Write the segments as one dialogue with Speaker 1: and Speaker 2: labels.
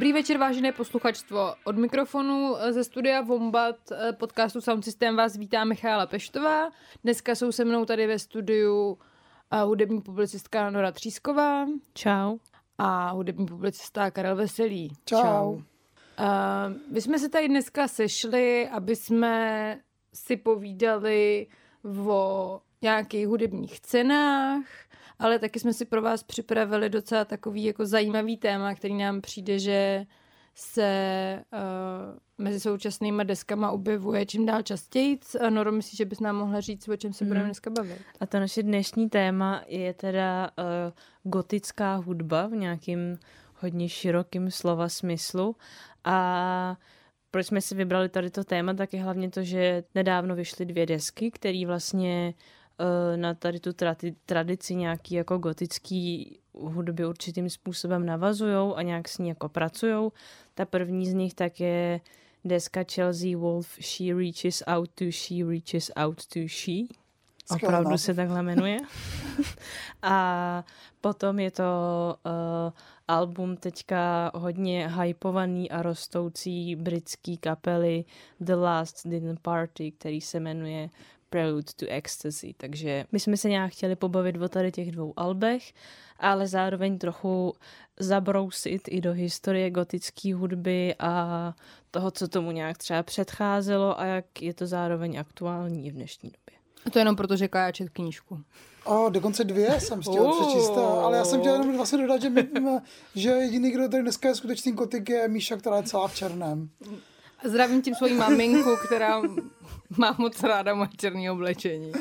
Speaker 1: Dobrý večer, vážené posluchačstvo. Od mikrofonu eh, ze studia Vombat eh, podcastu Sound System vás vítá Michála Peštová. Dneska jsou se mnou tady ve studiu eh, hudební publicistka Nora Třísková.
Speaker 2: Čau.
Speaker 1: A hudební publicista Karel Veselý.
Speaker 3: Čau. Čau. Uh,
Speaker 1: my jsme se tady dneska sešli, aby jsme si povídali o nějakých hudebních cenách, ale taky jsme si pro vás připravili docela takový jako zajímavý téma, který nám přijde, že se uh, mezi současnými deskama objevuje čím dál častěji. Noro, myslíš, že bys nám mohla říct, o čem se budeme hmm. dneska bavit?
Speaker 2: A to naše dnešní téma je teda uh, gotická hudba v nějakým hodně širokým slova smyslu. A proč jsme si vybrali tady to téma, tak je hlavně to, že nedávno vyšly dvě desky, které vlastně Eh, na tady tu tradici nějaký jako gotický hudby určitým způsobem navazujou a nějak s ní jako pracujou. Ta první z nich tak je deska Chelsea Wolf She Reaches Out to She Reaches Out to She. Opravdu se takhle jmenuje. a potom je to uh, album teďka hodně hypovaný a rostoucí britský kapely The Last Dinner Party, který se jmenuje Prelude to Ecstasy, takže my jsme se nějak chtěli pobavit o tady těch dvou albech, ale zároveň trochu zabrousit i do historie gotické hudby a toho, co tomu nějak třeba předcházelo a jak je to zároveň aktuální i v dnešní době.
Speaker 1: A to jenom proto, že Kája čet knížku.
Speaker 3: O, dokonce dvě jsem chtěl uh. přečíst, ale já jsem chtěl jenom vlastně dodat, že, my, že jediný, kdo tady dneska je skutečný gotik, je Míša, která je celá v černém.
Speaker 1: Zdravím tím svoji maminku, která má moc ráda moje černé oblečení.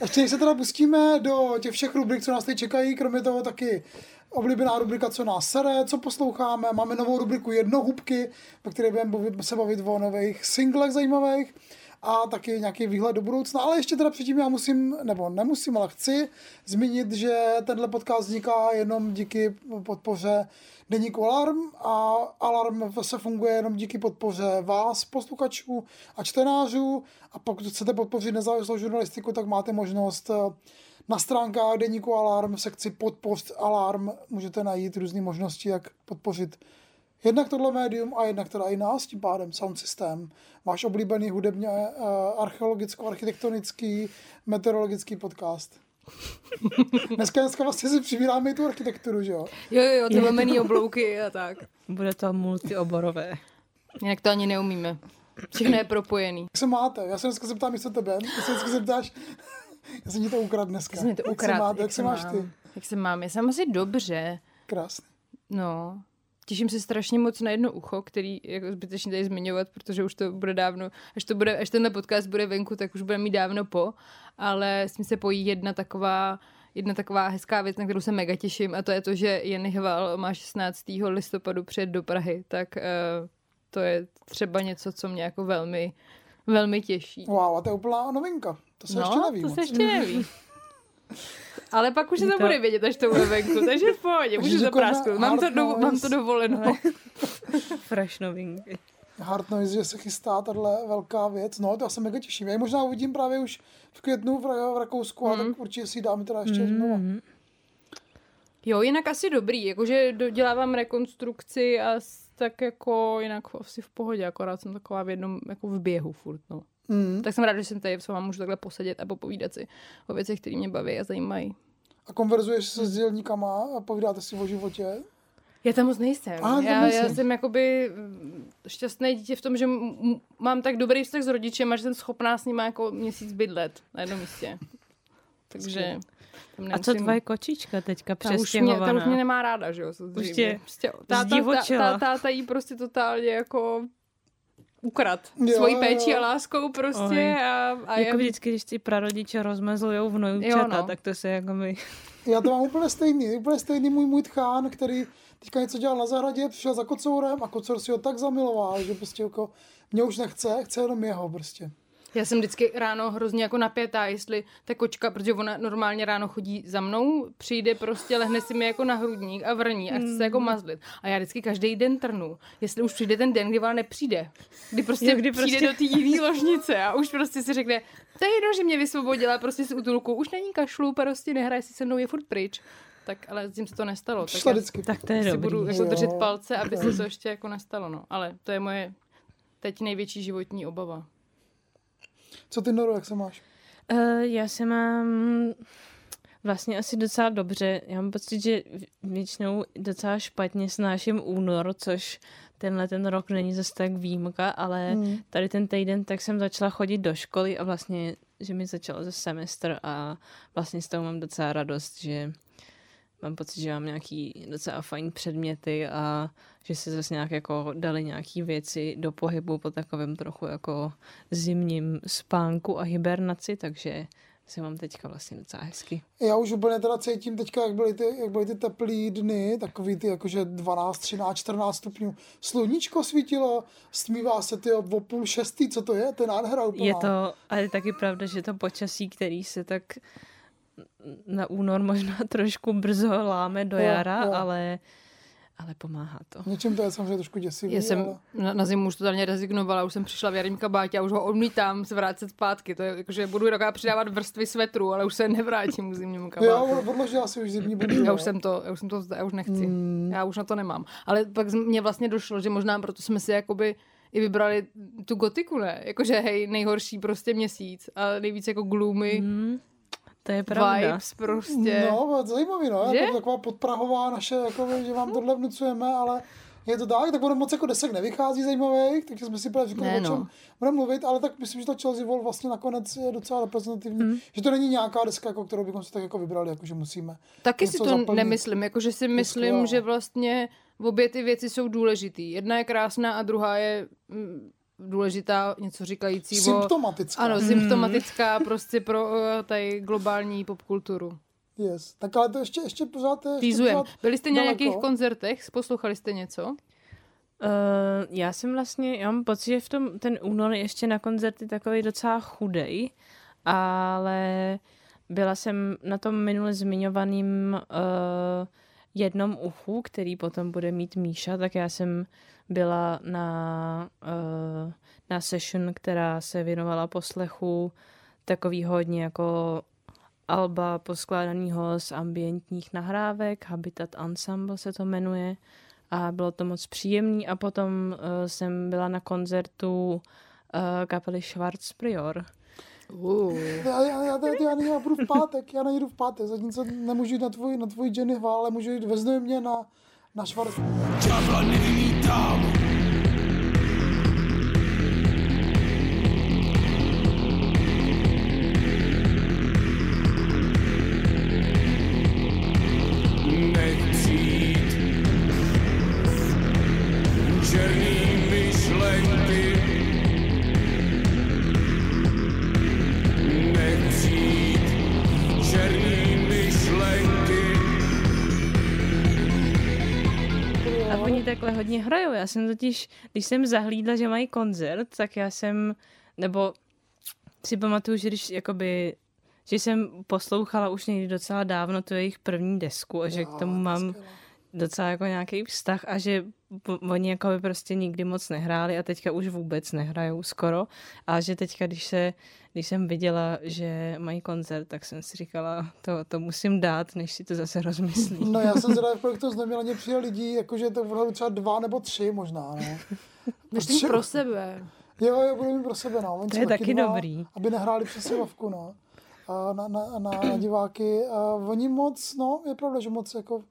Speaker 3: Ještě se teda pustíme do těch všech rubrik, co nás teď čekají, kromě toho taky oblíbená rubrika Co nás sere, co posloucháme, máme novou rubriku Jednohubky, ve které budeme se bavit o nových singlech zajímavých a taky nějaký výhled do budoucna. Ale ještě teda předtím já musím, nebo nemusím, ale chci zmínit, že tenhle podcast vzniká jenom díky podpoře Deníku Alarm a Alarm se funguje jenom díky podpoře vás, posluchačů a čtenářů a pokud chcete podpořit nezávislou žurnalistiku, tak máte možnost eh, na stránkách Deníku Alarm v sekci Podpoř Alarm můžete najít různé možnosti, jak podpořit jednak tohle médium a jednak teda i nás, tím pádem sound systém. Máš oblíbený hudebně uh, archeologicko-architektonický meteorologický podcast. Dneska, dneska vlastně si přibíráme i tu architekturu, že jo?
Speaker 1: Jo, jo, ty lomený oblouky a tak.
Speaker 2: Bude to multioborové.
Speaker 1: Jinak to ani neumíme. Všechno je propojený.
Speaker 3: Jak se máte? Já se dneska zeptám místo tebe. Já se dneska zeptáš, já jsem ti to ukradl dneska.
Speaker 1: Jsi to ukrad,
Speaker 3: jak se, máte? Jak, jak se máš ty?
Speaker 1: Jak se mám? Já jsem asi dobře.
Speaker 3: Krásný.
Speaker 1: No, Těším se strašně moc na jedno ucho, který jako zbytečně tady zmiňovat, protože už to bude dávno, až, to bude, až tenhle podcast bude venku, tak už bude mít dávno po, ale s tím se pojí jedna taková jedna taková hezká věc, na kterou se mega těším a to je to, že Jen Hval má 16. listopadu před do Prahy, tak uh, to je třeba něco, co mě jako velmi, velmi těší.
Speaker 3: Wow, a to je úplná novinka. To se no, ještě neví.
Speaker 1: to se ještě neví. Ale pak už se to, bude vědět, až to bude venku, takže v pohodě, můžu to prásknout. Mám to, do, mám to dovoleno.
Speaker 2: Fresh novinky.
Speaker 3: Hard Noise, že se chystá tahle velká věc. No, to já se mega těším. Já ji možná uvidím právě už v květnu v, v Rakousku, mm. a tak mhm. určitě si dáme teda ještě mm. znovu.
Speaker 1: Jo, jinak asi dobrý, jakože dodělávám rekonstrukci a tak jako jinak asi v pohodě, akorát jsem taková v jednom, jako v běhu furt, no. Mm. Tak jsem ráda, že jsem tady s váma můžu takhle posedět a popovídat si o věcech, které mě baví a zajímají.
Speaker 3: A konverzuješ se s dělníkama a povídáte si o životě?
Speaker 1: Já tam moc nejsem. A, já, já jsem jakoby šťastné dítě v tom, že m- mám tak dobrý vztah s rodičem a že jsem schopná s ním jako měsíc bydlet na jednom místě. Takže...
Speaker 2: Tam nemusím... A co tvoje kočička teďka přestěhovaná?
Speaker 1: Ta už mě, ta už mě nemá ráda, že jo?
Speaker 2: Už tě
Speaker 1: prostě, táta, táta, táta jí prostě totálně jako ukrad jo, svojí péčí jo. a láskou prostě. A, a
Speaker 2: jako je... vždycky, když ti prarodiče rozmezlujou vnoučata, no. tak to se jako my...
Speaker 3: Já to mám úplně stejný, úplně stejný můj můj tchán, který teďka něco dělal na zahradě, přišel za kocourem a kocour si ho tak zamiloval, že prostě jako mě už nechce, chce jenom jeho prostě.
Speaker 1: Já jsem vždycky ráno hrozně jako napětá, jestli ta kočka, protože ona normálně ráno chodí za mnou, přijde prostě, lehne si mi jako na hrudník a vrní a chce se jako
Speaker 2: Hmm.
Speaker 1: mazlit. A já vždycky každý den trnu, jestli už přijde ten den, kdy ona nepřijde. Kdy prostě,
Speaker 2: Jo, kdy
Speaker 1: přijde
Speaker 2: prostě-
Speaker 1: do té jiné ložnice a už prostě si řekne, to je jedno, že mě vysvobodila prostě z útulku, už není kašlu, prostě nehraje si se mnou, je furt pryč. Tak ale s tím se to nestalo. Tak já
Speaker 3: vždycky.
Speaker 2: Tak to je
Speaker 1: si
Speaker 2: dobrý.
Speaker 1: budu jako držet palce, aby se to ještě jako nestalo. No. Ale to je moje teď největší životní obava.
Speaker 3: Co ty, Noro, jak se máš?
Speaker 2: Uh, já se mám vlastně asi docela dobře. Já mám pocit, že většinou docela špatně snáším únor, což tenhle ten rok není zase tak výjimka, ale
Speaker 3: Hmm.
Speaker 2: tady ten týden tak jsem začala chodit do školy a vlastně, že mi začal ze semestr a vlastně z toho mám docela radost, že mám pocit, že mám nějaký docela fajn předměty a že se zase nějak jako dali nějaký věci do pohybu po takovém trochu jako zimním spánku a hibernaci, takže se mám teďka vlastně docela hezky.
Speaker 3: Já už úplně teda cítím teďka, jak byly ty, jak byly ty teplý dny, takový ty jakože 12, 13, 14 stupňů. Sluníčko svítilo, stmívá se ty o půl šestý, co to je? To je nádhera úplná.
Speaker 2: Je to, ale je taky pravda, že to počasí, který se tak na únor možná trošku brzo láme do jara,
Speaker 3: jo.
Speaker 2: ale, ale pomáhá to.
Speaker 3: Něčím to je samozřejmě trošku děsivý,
Speaker 1: Já jsem
Speaker 3: ale...
Speaker 1: na, na zimu už totálně rezignovala, už jsem přišla v jarním kabátě a už ho odmítám se vrátit zpátky. To je jako, že budu taková přidávat vrstvy svetru, ale už se nevrátím k zimnímu kabátu.
Speaker 3: odložila si už zimní bundu.
Speaker 1: Já už jsem to, já už jsem to, já už nechci.
Speaker 3: Mm.
Speaker 1: Já už na to nemám. Ale pak z- mně vlastně došlo, že možná proto jsme si jakoby i vybrali tu gotiku, ne? Jakože hej, nejhorší prostě měsíc a nejvíc jako gloomy,
Speaker 2: Hmm, to je pravda.
Speaker 1: vibes prostě.
Speaker 3: No, zajímavý, no.
Speaker 1: Že?
Speaker 3: Jako taková podprahová naše, jako, že vám tohle vnucujeme, ale je to tak, tak ono moc jako desek nevychází zajímavých, takže jsme si právě říkali,
Speaker 1: Ne,
Speaker 3: o čem
Speaker 1: no.
Speaker 3: budeme mluvit, ale tak myslím, že ta Chelsea Wall vlastně nakonec je docela reprezentativní,
Speaker 1: Mhm.
Speaker 3: že to není nějaká deska, jako, kterou bychom si tak jako vybrali, jako že musíme.
Speaker 1: Taky si to
Speaker 3: zaplnit.
Speaker 1: nemyslím, jakože si myslím,
Speaker 3: skvělé.
Speaker 1: že vlastně obě ty věci jsou důležitý. Jedna je krásná a druhá je mm, důležitá, něco říkající o...
Speaker 3: Symptomatická.
Speaker 1: Ano, symptomatická prostě pro uh, tady globální popkulturu.
Speaker 3: Yes. Tak ale to ještě, ještě pořád... ještě
Speaker 1: Týzujem.
Speaker 3: pořád
Speaker 1: Byli jste na
Speaker 3: daleko.
Speaker 1: nějakých koncertech? Poslouchali jste něco?
Speaker 2: Uh, já jsem vlastně, já mám pocit, že v tom ten únor je ještě na koncerty takový docela chudej, ale byla jsem na tom minule zmiňovaným uh, jednom uchu, který potom bude mít Míša, tak já jsem byla na, uh, na session, která se věnovala poslechu takový hodně jako alba poskládaného z ambientních nahrávek, Habitat Ensemble se to jmenuje a bylo to moc příjemný a potom uh, jsem byla na koncertu uh, kapely Schwarz Prior.
Speaker 1: Uh.
Speaker 3: Já, já, já, já, já, já budu v pátek, já nejdu v pátek, zatímco nemůžu jít na tvůj, na tvůj Jenny Hval, ale můžu jít, vezmi mě na, na Schwarz.
Speaker 2: dumb. Já jsem totiž, když jsem zahlídla, že mají koncert, tak já jsem, nebo si pamatuju, že když jakoby že jsem poslouchala už někdy docela dávno tu jejich první desku a že k tomu mám docela jako nějaký vztah a že oni jako by prostě nikdy moc nehráli a teďka už vůbec nehrajou skoro a že teďka, když se když jsem viděla, že mají koncert, tak jsem si říkala, to, to musím dát, než si to zase rozmyslí.
Speaker 3: No já jsem zvědavý, kolik to znamená, přijde lidí, jakože to budou třeba dva nebo tři možná, no.
Speaker 1: Myslím
Speaker 3: Tři-
Speaker 1: pro sebe.
Speaker 3: Jo, jo, budu mít pro sebe, no. Oni
Speaker 2: To je taky
Speaker 3: dva,
Speaker 2: dobrý.
Speaker 3: Aby nehráli přesilovku, no. A na, na, na, na, diváky. A oni moc, no, je pravda, že moc jako,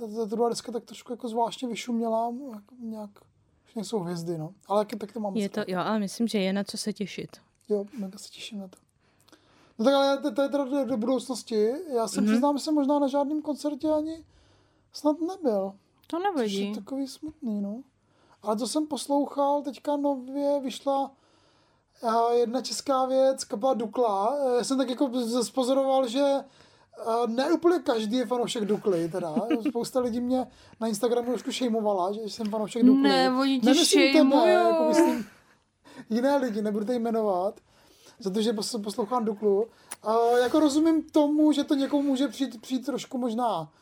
Speaker 3: ta, ta druhá deska tak trošku jako zvláštně vyšuměla, jako nějak, už nejsou hvězdy, no. Ale taky, tak to mám
Speaker 2: Je to, jo, ale myslím, že je na co se těšit.
Speaker 3: Jo, mega se těším na to. No tak ale to, to je teda do, do budoucnosti. Já se mm-hmm. přiznám, že jsem možná na žádném koncertě ani snad nebyl.
Speaker 1: To nevadí.
Speaker 3: je takový smutný, no. Ale to jsem poslouchal, teďka nově vyšla eh, jedna česká věc, kapela Dukla. Eh, Já jsem tak jako z- spozoroval, že ne úplně každý je fanoušek Dukly, teda. Spousta lidí mě na Instagramu trošku šejmovala, že jsem fanoušek Dukly.
Speaker 1: Ne, oni ti šejmujou.
Speaker 3: jako myslím jiné lidi, nebudu tady jmenovat. za to, že pos- poslouchám Duklu. Uh, jako rozumím tomu, že to někomu může přijít, přijít trošku možná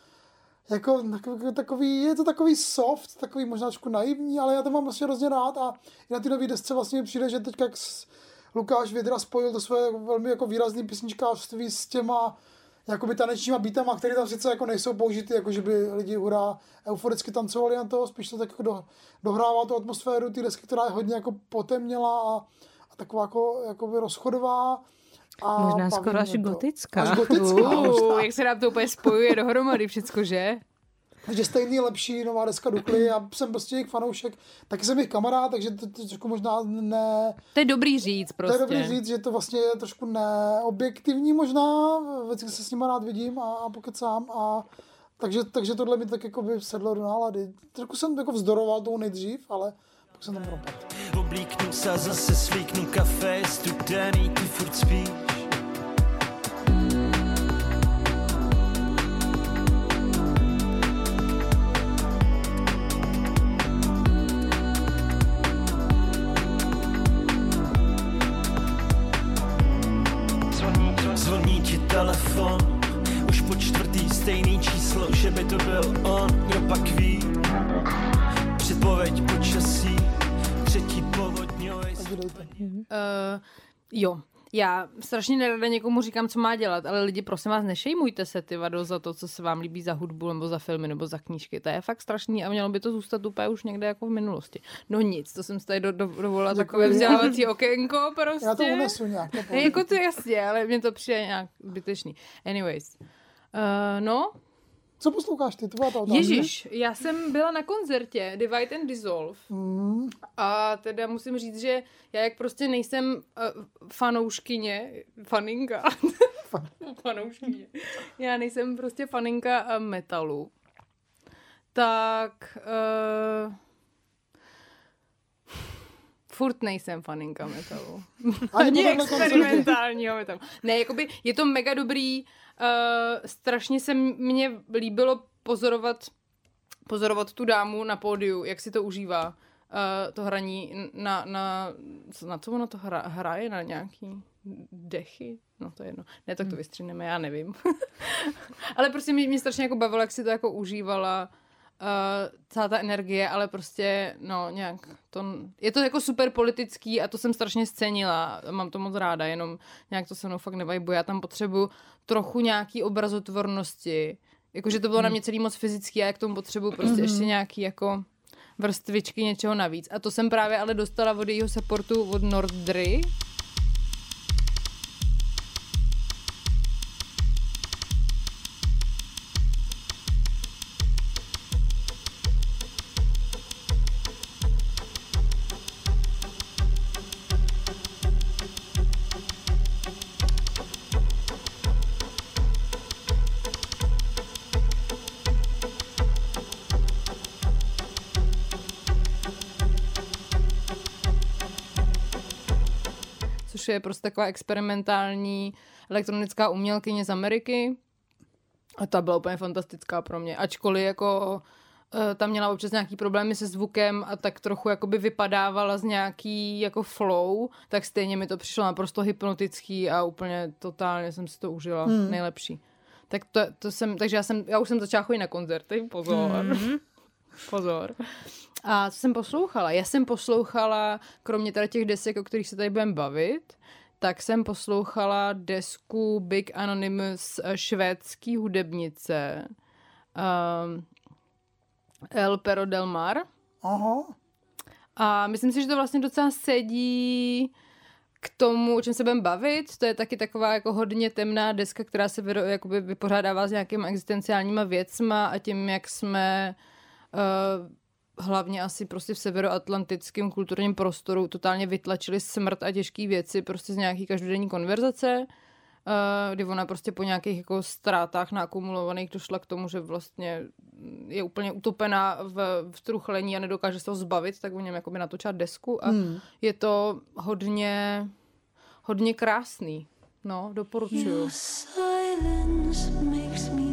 Speaker 3: jako takový- takový, je to takový soft, takový možná trošku naivní, ale já to mám vlastně hrozně rád a i na té nové desce vlastně mi přijde, že teďka jak Lukáš Vědra spojil to své velmi jako výrazný písničkářství s těma jakoby tanečníma beatama, které tam sice jako nejsou použity, jako že by lidi hurá euforicky tancovali na to, spíš to tak jako do, dohrává tu atmosféru té desky, která je hodně jako potemněla a, a taková jako, jakoby rozchodová. A
Speaker 2: Možná skoro až
Speaker 3: to.
Speaker 2: gotická.
Speaker 3: Až gotická.
Speaker 1: Uh, jak se nám to úplně spojuje dohromady všecko, že?
Speaker 3: Takže stejný lepší nová deska Dukly, já jsem prostě jejich fanoušek, taky jsem jejich kamarád, takže to, to trošku možná ne,
Speaker 1: To je dobrý říct
Speaker 3: to
Speaker 1: prostě.
Speaker 3: je dobrý říct, že to vlastně je trošku neobjektivní možná, vždycky se s nima rád vidím a, a pokecám a takže, takže tohle mi tak jako by sedlo do nálady. Trošku jsem jako vzdoroval tomu nejdřív, ale pak jsem tam propadl.
Speaker 4: Oblíknu se zase svíknu kafe, studený, ty furt spíš.
Speaker 1: Uh, jo, já strašně nerada někomu říkám, co má dělat, ale lidi, prosím vás, nešejmujte se ty vado za to, co se vám líbí za hudbu, nebo za filmy, nebo za knížky. To je fakt strašný a mělo by to zůstat úplně už někde jako v minulosti. No nic, to jsem si tady do, do, dovolila
Speaker 3: Děkuji.
Speaker 1: takové vzdělávací okénko prostě.
Speaker 3: Já to unesu nějak.
Speaker 1: jako to jasně, ale mě to přijde nějak zbytečný. Anyways. Uh, no,
Speaker 3: Co posloucháš ty? To byla ta otázka.
Speaker 1: Ježíš, já jsem byla na koncertě Divide and Dissolve.
Speaker 3: Mm,
Speaker 1: a teda musím říct, že já jak prostě nejsem uh, fanouškyně, faninka, fanouškyně, já nejsem prostě faninka uh, metalu, tak uh, furt nejsem faninka metalu.
Speaker 3: Ani
Speaker 1: experimentálního metalu. Ne, jakoby je to mega dobrý, uh, strašně se mně líbilo pozorovat pozorovat tu dámu na pódiu, jak si to užívá. Uh, to hraní na, na, co- na co ona to hra, hraje? Na nějaký dechy? No to je jedno. Ne, tak to vystříneme, já nevím. ale prostě mě, mě strašně jako bavilo, jak si to jako užívala uh, celá ta energie, ale prostě, no, nějak to, je to jako super politický a to jsem strašně scenila, mám to moc ráda, jenom nějak to se mnou fakt nevajbuje, já tam potřebuji trochu nějaký obrazotvornosti, jakože to bylo na mě celý moc fyzický a já k tomu potřebuji prostě ještě nějaký jako vrstvičky něčeho navíc. A to jsem právě ale dostala od jejího supportu od Nordry, je prostě taková experimentální elektronická umělkyně z Ameriky. A ta byla úplně fantastická pro mě. Ačkoliv jako eh, tam měla občas nějaký problémy se zvukem a tak trochu jakoby vypadávala z nějaký jako flow, tak stejně mi to přišlo naprosto hypnotický a úplně totálně jsem si to užila. Hmm. Nejlepší. Tak to, to jsem, takže já jsem, já už jsem začala chodit na koncerty, pozor. Hmm. pozor. A co jsem poslouchala? Já jsem poslouchala, kromě tady těch desek, o kterých se tady budeme bavit, tak jsem poslouchala desku Big Anonymous eh, švédský hudebnice um, El Pero del Mar.
Speaker 3: Aha.
Speaker 1: A myslím si, že to vlastně docela sedí k tomu, o čem se budeme bavit. To je taky taková jako hodně temná deska, která se vyro, jakoby vypořádává s nějakýma existenciálníma věcma a tím, jak jsme uh, hlavně asi prostě v severoatlantickém kulturním prostoru totálně vytlačili smrt a těžké věci prostě z nějaký každodenní konverzace, uh, kdy ona prostě po nějakých jako ztrátách naakumulovaných došla k tomu, že vlastně je úplně utopená v, v truchlení a nedokáže se toho zbavit, tak o něm jakoby natočila desku a
Speaker 3: Hmm.
Speaker 1: je to hodně, hodně krásný. No, doporučuju.
Speaker 5: Silence makes me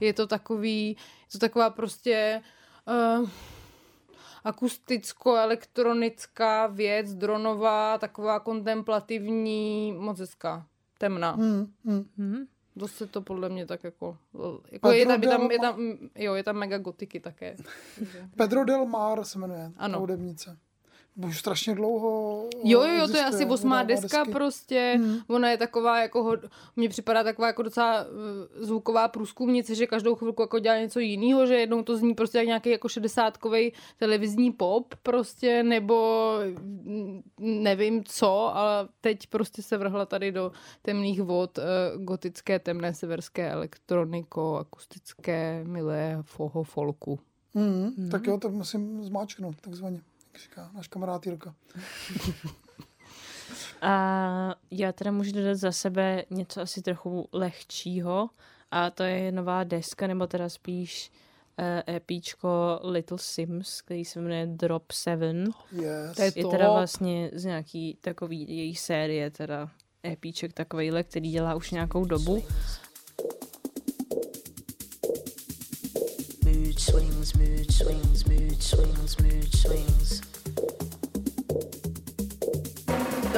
Speaker 1: Je to takový, je to taková prostě uh, akusticko-elektronická věc, dronová, taková kontemplativní, moc hezká, temná.
Speaker 3: Hmm, hmm.
Speaker 2: Mhm.
Speaker 1: Dost se to podle mě tak jako... jako je, tam, je, tam, je, tam, jo, je tam mega gotiky také.
Speaker 3: Pedro Del Mar se jmenuje,
Speaker 1: Ano.
Speaker 3: ta hudebnice. Už strašně dlouho
Speaker 1: Jo, jo, jo, to je asi osmá deska
Speaker 3: desky.
Speaker 1: prostě.
Speaker 3: Hmm.
Speaker 1: Ona je taková jako, mně připadá taková jako docela uh, zvuková průzkumnice, že každou chvilku jako dělá něco jiného, že jednou to zní prostě jak nějaký jako šedesátkový televizní pop prostě, nebo mm, nevím co, ale teď prostě se vrhla tady do temných vod uh, gotické, temné, severské elektroniko, akustické, milé foho folku.
Speaker 3: Hmm, Tak jo, tak musím zmáčknout, takzvaně, říká náš kamarád Jirka.
Speaker 2: A já teda můžu dodat za sebe něco asi trochu lehčího a to je nová deska, nebo teda spíš uh, EPčko Little Sims, který se jmenuje Drop 7.
Speaker 3: Yes.
Speaker 1: To je
Speaker 2: teda vlastně z nějaký takový její série, teda EPček takovejhle, který dělá už nějakou dobu.
Speaker 6: Swings, mood swings, mood swings, mood swings.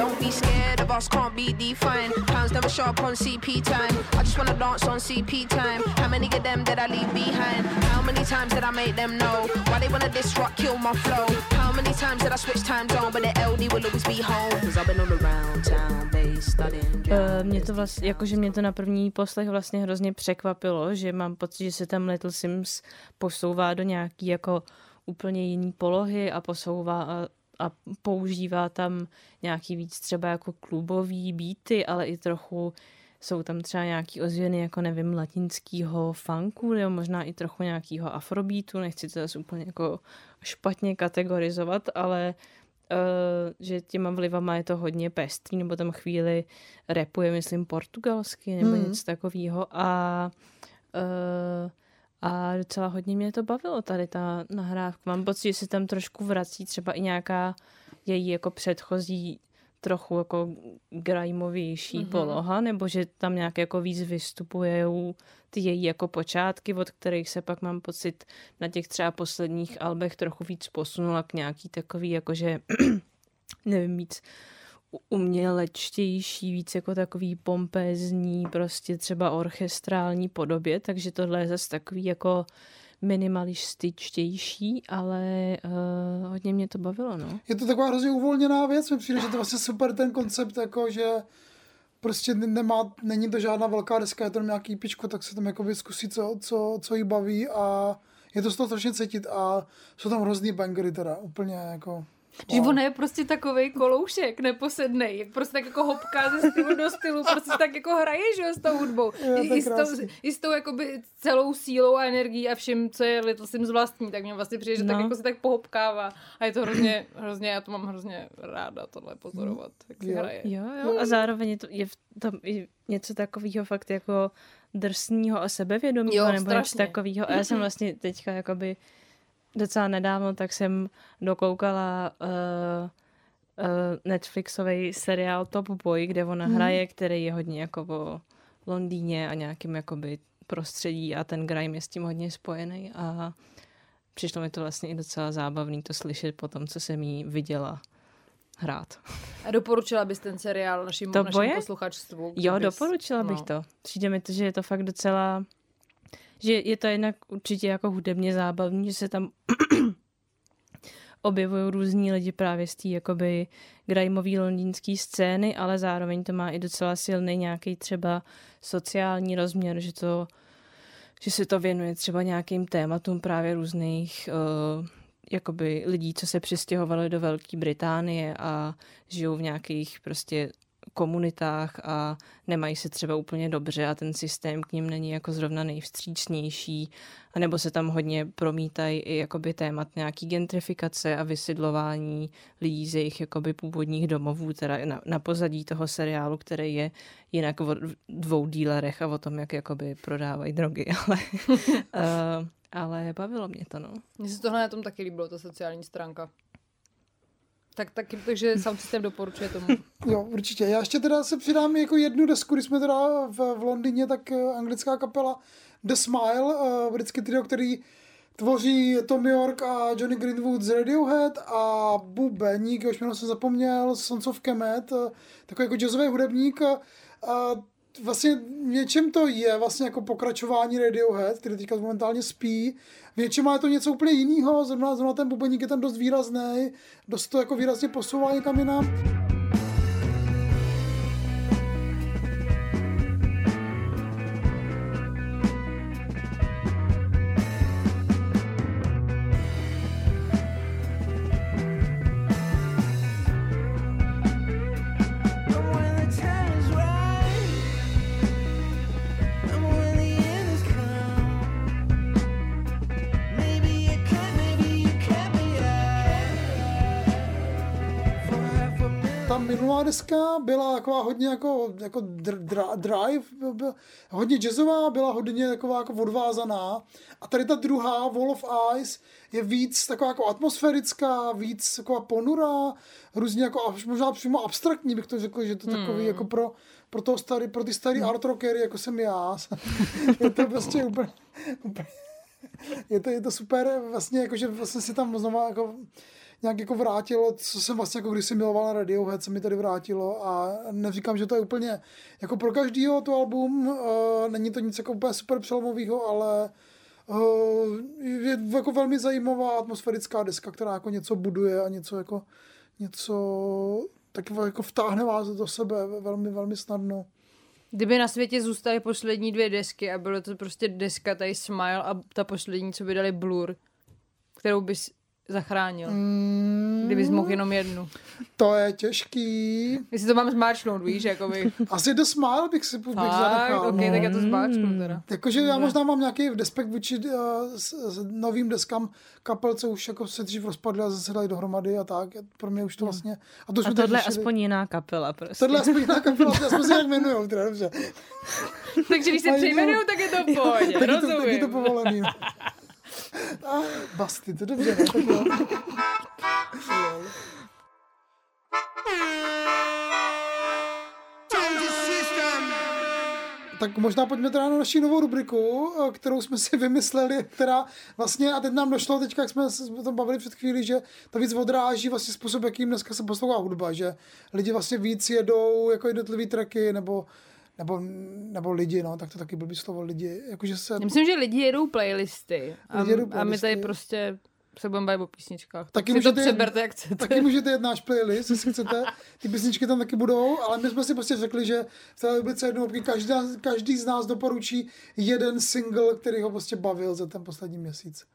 Speaker 7: Don't be scared of us, can't be defined. Pounds never show up on CP time. I just wanna dance on CP time. How many of them did I leave behind? How many times did I make them know? Why they wanna disrupt, kill my flow? How many times did I switch time zone? But the LD will always be home.
Speaker 6: Cause I've been on around town, bass, studying
Speaker 2: Uh, mě to vlastně, jakože mě to na první poslech vlastně hrozně překvapilo, že mám pocit, že se tam Little Sims posouvá do nějaký jako úplně jiný polohy a posouvá a, používá tam nějaký víc třeba jako klubový beaty, ale i trochu jsou tam třeba nějaký ozvěny jako nevím latinského funku nebo možná i trochu nějakého afrobeatu, nechci to zase úplně jako špatně kategorizovat, ale uh, že těma vlivama je to hodně pestrý, nebo tam chvíli repuje, myslím, portugalsky nebo
Speaker 3: Mhm.
Speaker 2: něco takového a uh, a docela hodně mě to bavilo tady ta nahrávka. Mám pocit, že se tam trošku vrací třeba i nějaká její jako předchozí trochu jako grimeovější
Speaker 1: Mhm.
Speaker 2: mm-hmm. poloha, nebo že tam nějak jako víc vystupují ty její jako počátky, od kterých se pak mám pocit na těch třeba posledních albech trochu víc posunula k nějaký takový jakože nevím, víc u- umělečtější, víc jako takový pompézní, prostě třeba orchestrální podobě, takže tohle je zase takový jako minimalističtější, ale uh, hodně mě to bavilo, no.
Speaker 3: Je to taková hrozně uvolněná věc, mi přijde, že to vlastně super ten koncept, jako že prostě nemá, není to žádná velká deska, je to nějaký pičko, tak se tam jakoby zkusí, co, co, co jí baví a je to z toho strašně cítit a jsou tam hrozný bangery teda, úplně jako...
Speaker 1: Že on je prostě takovej koloušek, neposednej, jak prostě tak jako hopká ze stylu do stylu, prostě tak jako hraje, že s tou hudbou.
Speaker 3: Jo, to
Speaker 1: I, s tou. I s tou jakoby celou sílou a energií a vším, co je Little Sims vlastní, tak mě vlastně přijde, že tak
Speaker 2: No.
Speaker 1: jako se tak pohopkává a je to hrozně, hrozně, já to mám hrozně ráda tohle pozorovat, jak si
Speaker 3: Jo.
Speaker 1: hraje.
Speaker 2: Jo, jo, a zároveň je, to, je v tom i něco takového fakt jako drsného a sebevědomého,
Speaker 1: Jo,
Speaker 2: nebo něco takového. A já jsem vlastně teďka jakoby docela nedávno, tak jsem dokoukala uh, uh, Netflixový seriál Top Boy, kde ona
Speaker 3: Mhm.
Speaker 2: hraje, který je hodně jako o Londýně a nějakým jakoby prostředí a ten grime je s tím hodně spojený a přišlo mi to vlastně i docela zábavný to slyšet po tom, co jsem jí viděla hrát.
Speaker 1: A doporučila bys ten seriál našim,
Speaker 2: To
Speaker 1: našim
Speaker 2: boje?
Speaker 1: posluchačstvu?
Speaker 2: Jo,
Speaker 1: kdybys-
Speaker 2: doporučila bych
Speaker 1: no.
Speaker 2: to. Přijde mi to, že je to fakt docela... Že je to jednak určitě jako hudebně zábavný, že se tam objevují různí lidi právě z té jakoby grimeový londýnský scény, ale zároveň to má i docela silný nějaký třeba sociální rozměr, že to že se to věnuje třeba nějakým tématům právě různých uh, jakoby lidí, co se přistěhovali do Velké Británie a žijou v nějakých prostě komunitách a nemají se třeba úplně dobře a ten systém k ním není jako zrovna nejvstřícnější. A nebo se tam hodně promítají i jakoby témat nějaký gentrifikace a vysidlování lidí z jejich jakoby původních domovů, teda na, na pozadí toho seriálu, který je jinak o dvou dílerech a o tom, jak jakoby prodávají drogy, ale, uh, ale bavilo mě to, no.
Speaker 1: Mně se tohle na tom taky líbilo, ta sociální stránka. Tak taky, takže sound system doporučuje tomu.
Speaker 3: Jo, určitě. Já ještě teda se přidám jako jednu desku, když jsme teda v, v Londýně, tak eh, anglická kapela The Smile, uh, britský trio, který tvoří Tom York a Johnny Greenwood z Radiohead a bubeník, už jméno jsem zapomněl, Sons of Kemet, uh, takový jako jazzový hudebník. A vlastně něčem to je vlastně jako pokračování Radiohead, který teďka momentálně spí. V něčem má to něco úplně jiného, zrovna, zrovna ten bubeník je tam dost výrazný, dost to jako výrazně posouvá někam jinam. Deska byla taková hodně jako, jako dr, drive, byl- byl, hodně jazzová, byla hodně taková jako odvázaná. A tady ta druhá, Wall of Ice, je víc taková jako atmosférická, víc taková ponurá, různě jako až možná přímo abstraktní bych to řekl, že to takový jako pro, pro, toho starý, pro ty starý art rockery, jako jsem já. je to prostě úplně, úplně je to, je to super, vlastně jako, že vlastně si tam znova jako nějak jako vrátilo, co jsem vlastně jako když jsem miloval na Radiohead, se mi tady vrátilo a neříkám, že to je úplně jako pro každýho to album, uh, není to nic jako úplně super přelomového, ale uh, je jako velmi zajímavá atmosférická deska, která jako něco buduje a něco jako něco tak jako vtáhne vás do sebe velmi, velmi snadno.
Speaker 1: Kdyby na světě zůstaly poslední dvě desky a bylo to prostě deska tady Smile a ta poslední, co by dali Blur, kterou bys zachránil.
Speaker 3: Mm,
Speaker 1: Kdybys mohl jenom jednu.
Speaker 3: to je těžký.
Speaker 1: Jestli to mám zmáčknout, víš, jakoby.
Speaker 3: Asi The Smile bych si bych
Speaker 1: Fakt,
Speaker 3: zanechal.
Speaker 1: ok,
Speaker 3: no.
Speaker 1: tak já to zmáčknu teda.
Speaker 3: Jakože já možná mám nějaký despekt vůči uh, s, s novým deskám kapel, co už jako se dřív rozpadly a zase se dali dohromady a tak. Pro mě už to vlastně... A, to
Speaker 2: A tohle je aspoň jiná kapela prostě.
Speaker 3: Tohle je aspoň jiná kapela, aspoň se jak jmenujou, teda dobře.
Speaker 1: Takže když se přejmenujou, tak je to v pohodě,
Speaker 3: Tak je to, tak je
Speaker 1: rozumím.
Speaker 3: to povolený. basty, to dobře, ne? Tak. Tak možná pojďme teda na naši novou rubriku, eh, kterou jsme si vymysleli, která vlastně, a teď nám došlo, teďka jak jsme se o tom bavili před chvíli, že to víc odráží vlastně způsob, jakým dneska se poslouchá hudba, že lidi vlastně víc jedou jako jednotlivý tracky, nebo nebo, nebo lidi, no, tak to taky blbý slovo lidi, jakože se...
Speaker 1: Já myslím, že lidi jedou playlisty a,
Speaker 3: Lidi jedou
Speaker 1: a my
Speaker 3: playlisty.
Speaker 1: tady prostě se budeme bavit o písničkách.
Speaker 3: Taky
Speaker 1: Taky si to
Speaker 3: můžete-
Speaker 1: přeberte, jak chcete.
Speaker 3: Taky můžete jet náš playlist, jestli chcete. Ty písničky tam taky budou, ale my jsme si prostě řekli, že v té rubrice jednou každý, každý z nás doporučí jeden single, který ho prostě bavil za ten poslední měsíc.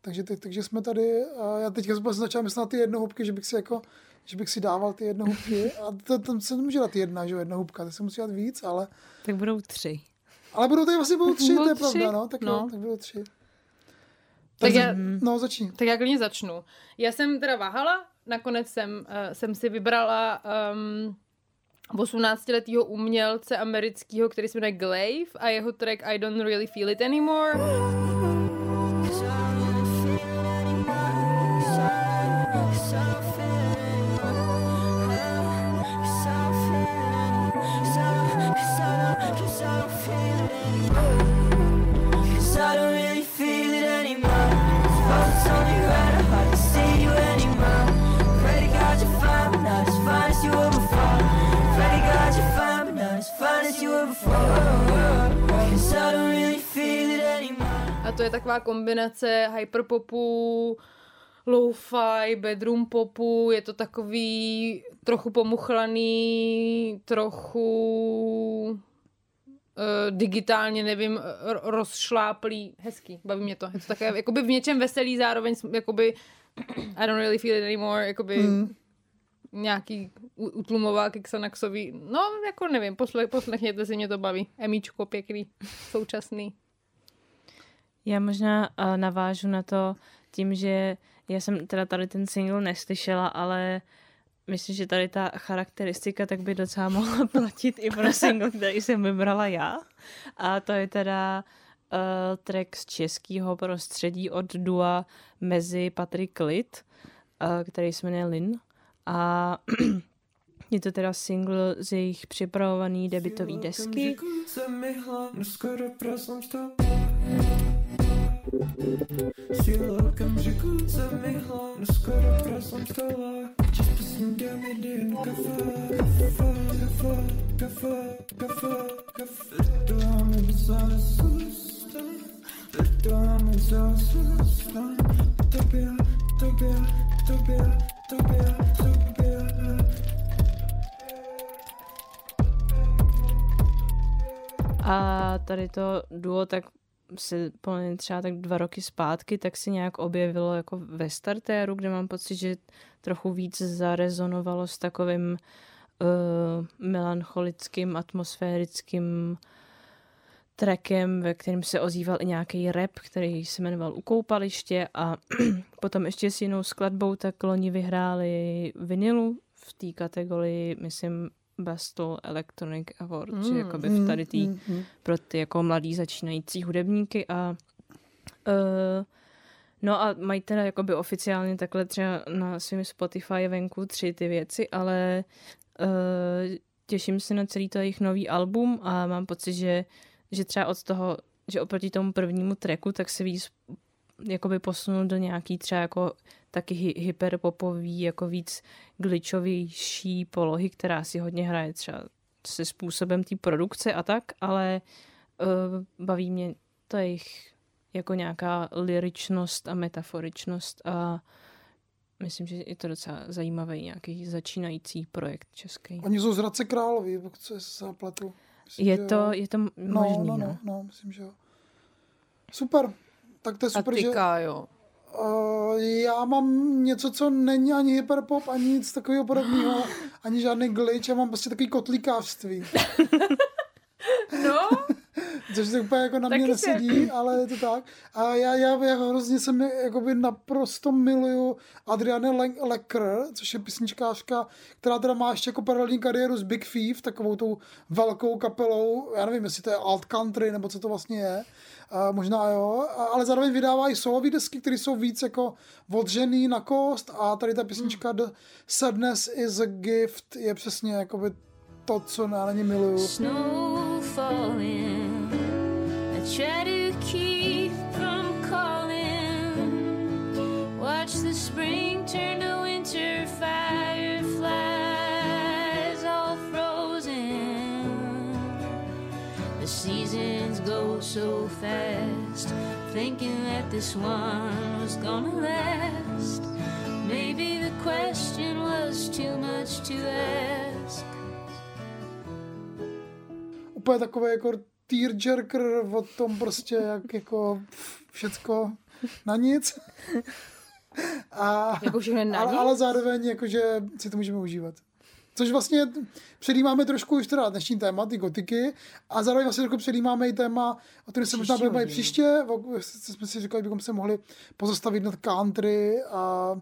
Speaker 3: Takže, teď, takže jsme tady, a já teďka jsem vlastně začal myslet na ty jednohubky, že bych si jako že bych si dával ty jednohubky a to, tam se nemůže dát jedna, že jo, jednohubka, tak se musí dát víc, ale,
Speaker 2: Tak budou tři.
Speaker 3: ale budou tady vlastně budou tři,
Speaker 1: Budou
Speaker 3: to je
Speaker 1: tři,
Speaker 3: pravda, no, tak,
Speaker 1: no.
Speaker 3: Jo, tak budou tři.
Speaker 1: Tak
Speaker 3: za-
Speaker 1: já-
Speaker 3: No, začni.
Speaker 1: Tak já klidně začnu. Já jsem teda váhala, nakonec jsem, uh, jsem si vybrala um, 18-letého umělce amerického, který se jmenuje Glaive a jeho track I Don't Really Feel It Anymore. A to je taková kombinace hyperpopu, lo-fi, bedroom popu, je to takový trochu pomuchlaný, trochu uh, digitálně, nevím, r- rozšláplý, hezký, baví mě to. Je to také jakoby v něčem veselý, zároveň jakoby I don't really feel it anymore, jakoby
Speaker 3: Mm.
Speaker 1: Nějaký utlumovák Xanaxový, no jako nevím, posle, poslechněte si, mě to baví. Emíčko pěkný, současný.
Speaker 2: Já možná uh, navážu na to tím, že já jsem teda tady ten single neslyšela, ale myslím, že tady ta charakteristika tak by docela mohla platit i pro single, který jsem vybrala já. A to je teda uh, track z českého prostředí od dua mezi Patrik Lid, uh, který se jmenuje Lin. A je to teda single z jejich připravované debitové desky.
Speaker 8: Síla okamžiku se mi hlavne skoro prasám stala Čas prosím dej mi den kafe, kafe, kafe, kafe, kafe, kafe. Letáme bez záslusta, letáme bez záslusta Tobě, tobě, tobě, tobě, tobě
Speaker 2: A tady to duo tak se mě třeba tak dva roky zpátky, tak se nějak objevilo jako ve startéru, kde mám pocit, že trochu víc zarezonovalo s takovým uh, melancholickým, atmosférickým trackem, ve kterém se ozýval i nějaký rap, který se jmenoval Ukoupaliště a potom ještě s jinou skladbou tak loni vyhráli vinilu v té kategorii, myslím, Bastel Electronic Award, mm. že jakoby v tady tý,
Speaker 3: mm, mm.
Speaker 2: pro ty jako mladý začínající hudebníky a uh, no a mají teda jakoby oficiálně takhle třeba na svém Spotify venku tři ty věci, ale uh, těším se na celý to jejich nový album a mám pocit, že, že třeba od toho, že oproti tomu prvnímu tracku, tak se víc jakoby posunul do nějaký třeba jako taky hy- hyperpopový, jako víc glitchovější polohy, která si hodně hraje třeba se způsobem té produkce a tak, ale uh, baví mě to jejich jako nějaká liričnost a metaforičnost a myslím, že je to docela zajímavý nějaký začínající projekt český.
Speaker 3: Oni jsou z Hradce Královy, pokud se zapletu. Myslím,
Speaker 2: Je
Speaker 3: že
Speaker 2: to,
Speaker 3: jo.
Speaker 2: je to
Speaker 3: no,
Speaker 2: možný,
Speaker 3: no,
Speaker 2: no.
Speaker 3: no, no, myslím, že jo. Super. Tak to je
Speaker 1: A
Speaker 3: super,
Speaker 1: ty,
Speaker 3: že...
Speaker 1: Kájo.
Speaker 3: Uh, já mám něco, co není ani hyperpop, ani nic takového podobného, ani žádný glitch, já mám prostě takový kotlíkářství.
Speaker 1: No,
Speaker 3: Což se úplně jako na mě
Speaker 1: Taky
Speaker 3: nesedí, ale je to tak. A já, já, já hrozně se mi jakoby naprosto miluju Adriane Le- Lecker, což je písničkářka, která teda má ještě jako paralelní kariéru s Big Thief, takovou tou velkou kapelou, já nevím, jestli to je alt country, nebo co to vlastně je. A možná jo, ale zároveň vydává i solové desky, které jsou víc jako odřený na kost a tady ta písnička The Sadness is a Gift je přesně jakoby to, co na ní miluju.
Speaker 5: Snow falling. Try to keep from calling. Watch the spring turn to winter. Fireflies all frozen. The seasons go so fast. Thinking that this one was gonna last. Maybe the question was too much to ask.
Speaker 3: Jako tearjerker o tom prostě, jak jako všecko na nic. A,
Speaker 1: Jako všechno na
Speaker 3: ale,
Speaker 1: nic?
Speaker 3: ale zároveň jakože si to můžeme užívat. Což vlastně předjímáme trošku už teda dnešní téma, ty gotiky, a zároveň vlastně trošku předjímáme i téma, o kterém se možná budeme bavit příště, jsme si říkali, bychom se mohli pozastavit nad country a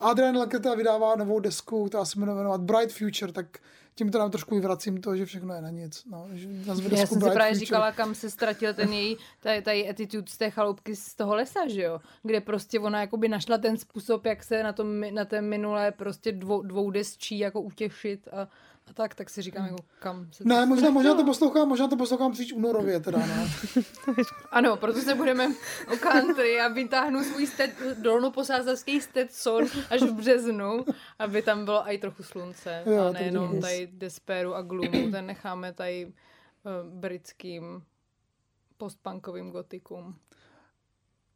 Speaker 3: Adrian Lacker teda vydává novou desku, která se jmenuje jmenovat Bright Future, tak tímto nám trošku vyvracím to, že všechno je na nic. No, že nazve
Speaker 1: Já jsem si právě
Speaker 3: Future.
Speaker 1: říkala, kam se ztratil ten její, tady, tady attitude z té chaloupky z toho lesa, že jo? Kde prostě ona jakoby našla ten způsob, jak se na, tom, na té minulé prostě dvou, dvou desčí jako utěšit a, a tak, tak si říkám, jako kam se to
Speaker 3: Ne, možná, možná to poslouchám, možná to poslouchám příč únorově teda, no.
Speaker 1: Ano, proto se budeme o country a vytáhnu svůj stet, dolnoposázavský Stetson až v březnu, aby tam bylo i trochu slunce
Speaker 3: Jo,
Speaker 1: a nejenom tady despéru a gloomu, ten necháme tady uh, britským postpunkovým gotikům.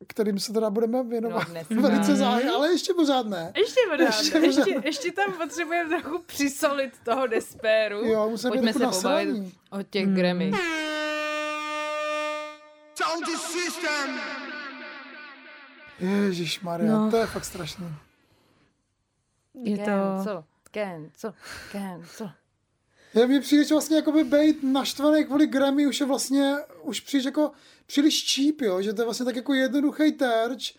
Speaker 3: Kterým se teda budeme věnovat
Speaker 1: No, dnes
Speaker 3: velice záhy, ale ještě pořád ne.
Speaker 1: Ještě pořád,
Speaker 3: Ještě
Speaker 1: ještě,
Speaker 3: pořád.
Speaker 1: ještě, ještě tam potřebujeme trochu přisolit toho despéru.
Speaker 3: Jo, musíme
Speaker 1: Pojďme
Speaker 3: být
Speaker 1: se pobavit o těch hmm. Grammy.
Speaker 9: Sound system!
Speaker 3: Ježíš Maria,
Speaker 2: No.
Speaker 3: to je fakt strašný.
Speaker 2: Je to...
Speaker 1: Cancel, cancel, cancel.
Speaker 3: Já mi přijdeš vlastně jakoby bejt naštvaný kvůli Grammy už je vlastně, už přijdeš jako příliš cheap, jo, že to je vlastně tak jako jednoduchý terč.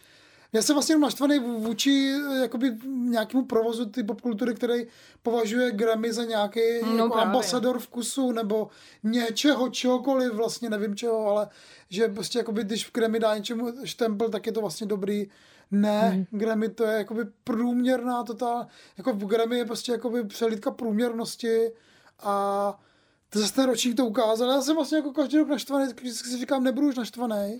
Speaker 3: Já jsem vlastně naštvaný vůči eh, jakoby nějakému provozu ty popkultury, který považuje Grammy za nějaký
Speaker 1: No
Speaker 3: jako
Speaker 1: právě.
Speaker 3: ambasador vkusu nebo něčeho, čehokoliv, vlastně nevím čeho, ale že prostě jakoby, když Grammy dá něčemu štempel, tak je to vlastně dobrý, Ne,
Speaker 2: Mhm.
Speaker 3: Grammy to je jakoby průměrná totál, jako v Grammy je prostě jakoby přelídka průměrnosti a to zase ten ročník to ukázal. Já jsem vlastně jako každý rok naštvaný, vždycky si říkám, nebudu už naštvaný.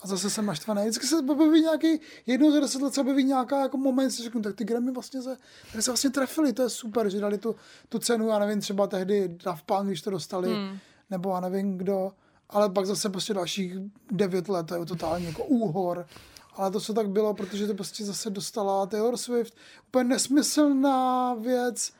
Speaker 3: A zase jsem naštvaný. Vždycky se objeví nějaký, jednou za deset let se objeví nějaká jako moment, si řeknu, tak ty Grammy vlastně se, tady se vlastně trefili, to je super, že dali tu, tu cenu, já nevím, třeba tehdy Daft Punk, když to dostali, hmm. nebo já nevím kdo, ale pak zase prostě dalších devět let, to je totálně jako úhor. Ale to, co tak bylo, protože to prostě zase dostala Taylor Swift. Úplně nesmyslná věc.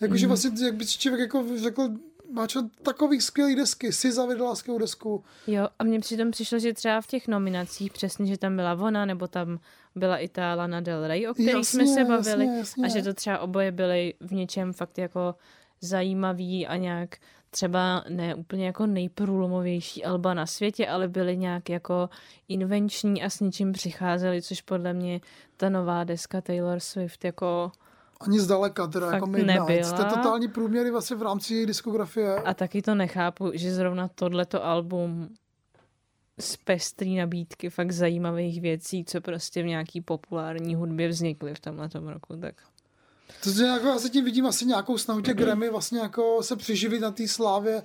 Speaker 3: Jakože vlastně, jak by si člověk jako řekl, má takových skvělých desky, si vydala skvělou desku.
Speaker 2: Jo, a mně přitom přišlo, že třeba v těch nominacích, přesně, že tam byla ona, nebo tam byla i ta Lana Del Rey, o kterých
Speaker 3: Jasně,
Speaker 2: jsme se bavili.
Speaker 3: jasně, jasně.
Speaker 2: A že to třeba oboje byly v něčem fakt jako zajímavý a nějak třeba ne úplně jako nejprůlomovější alba na světě, ale byly nějak jako invenční a s něčím přicházeli, což podle mě ta nová deska Taylor Swift jako
Speaker 3: Ani zdaleka, teda
Speaker 2: Fakt
Speaker 3: jako Midnight.
Speaker 2: nebyla.
Speaker 3: To je totální průměry vlastně v rámci její diskografie.
Speaker 2: A taky to nechápu, že zrovna tohleto album z pestrý nabídky fakt zajímavých věcí, co prostě v nějaký populární hudbě vznikly v tomhletom roku, tak
Speaker 3: To je jako, já se tím vidím asi nějakou snahu těch Grammy vlastně jako se přiživit na té slávě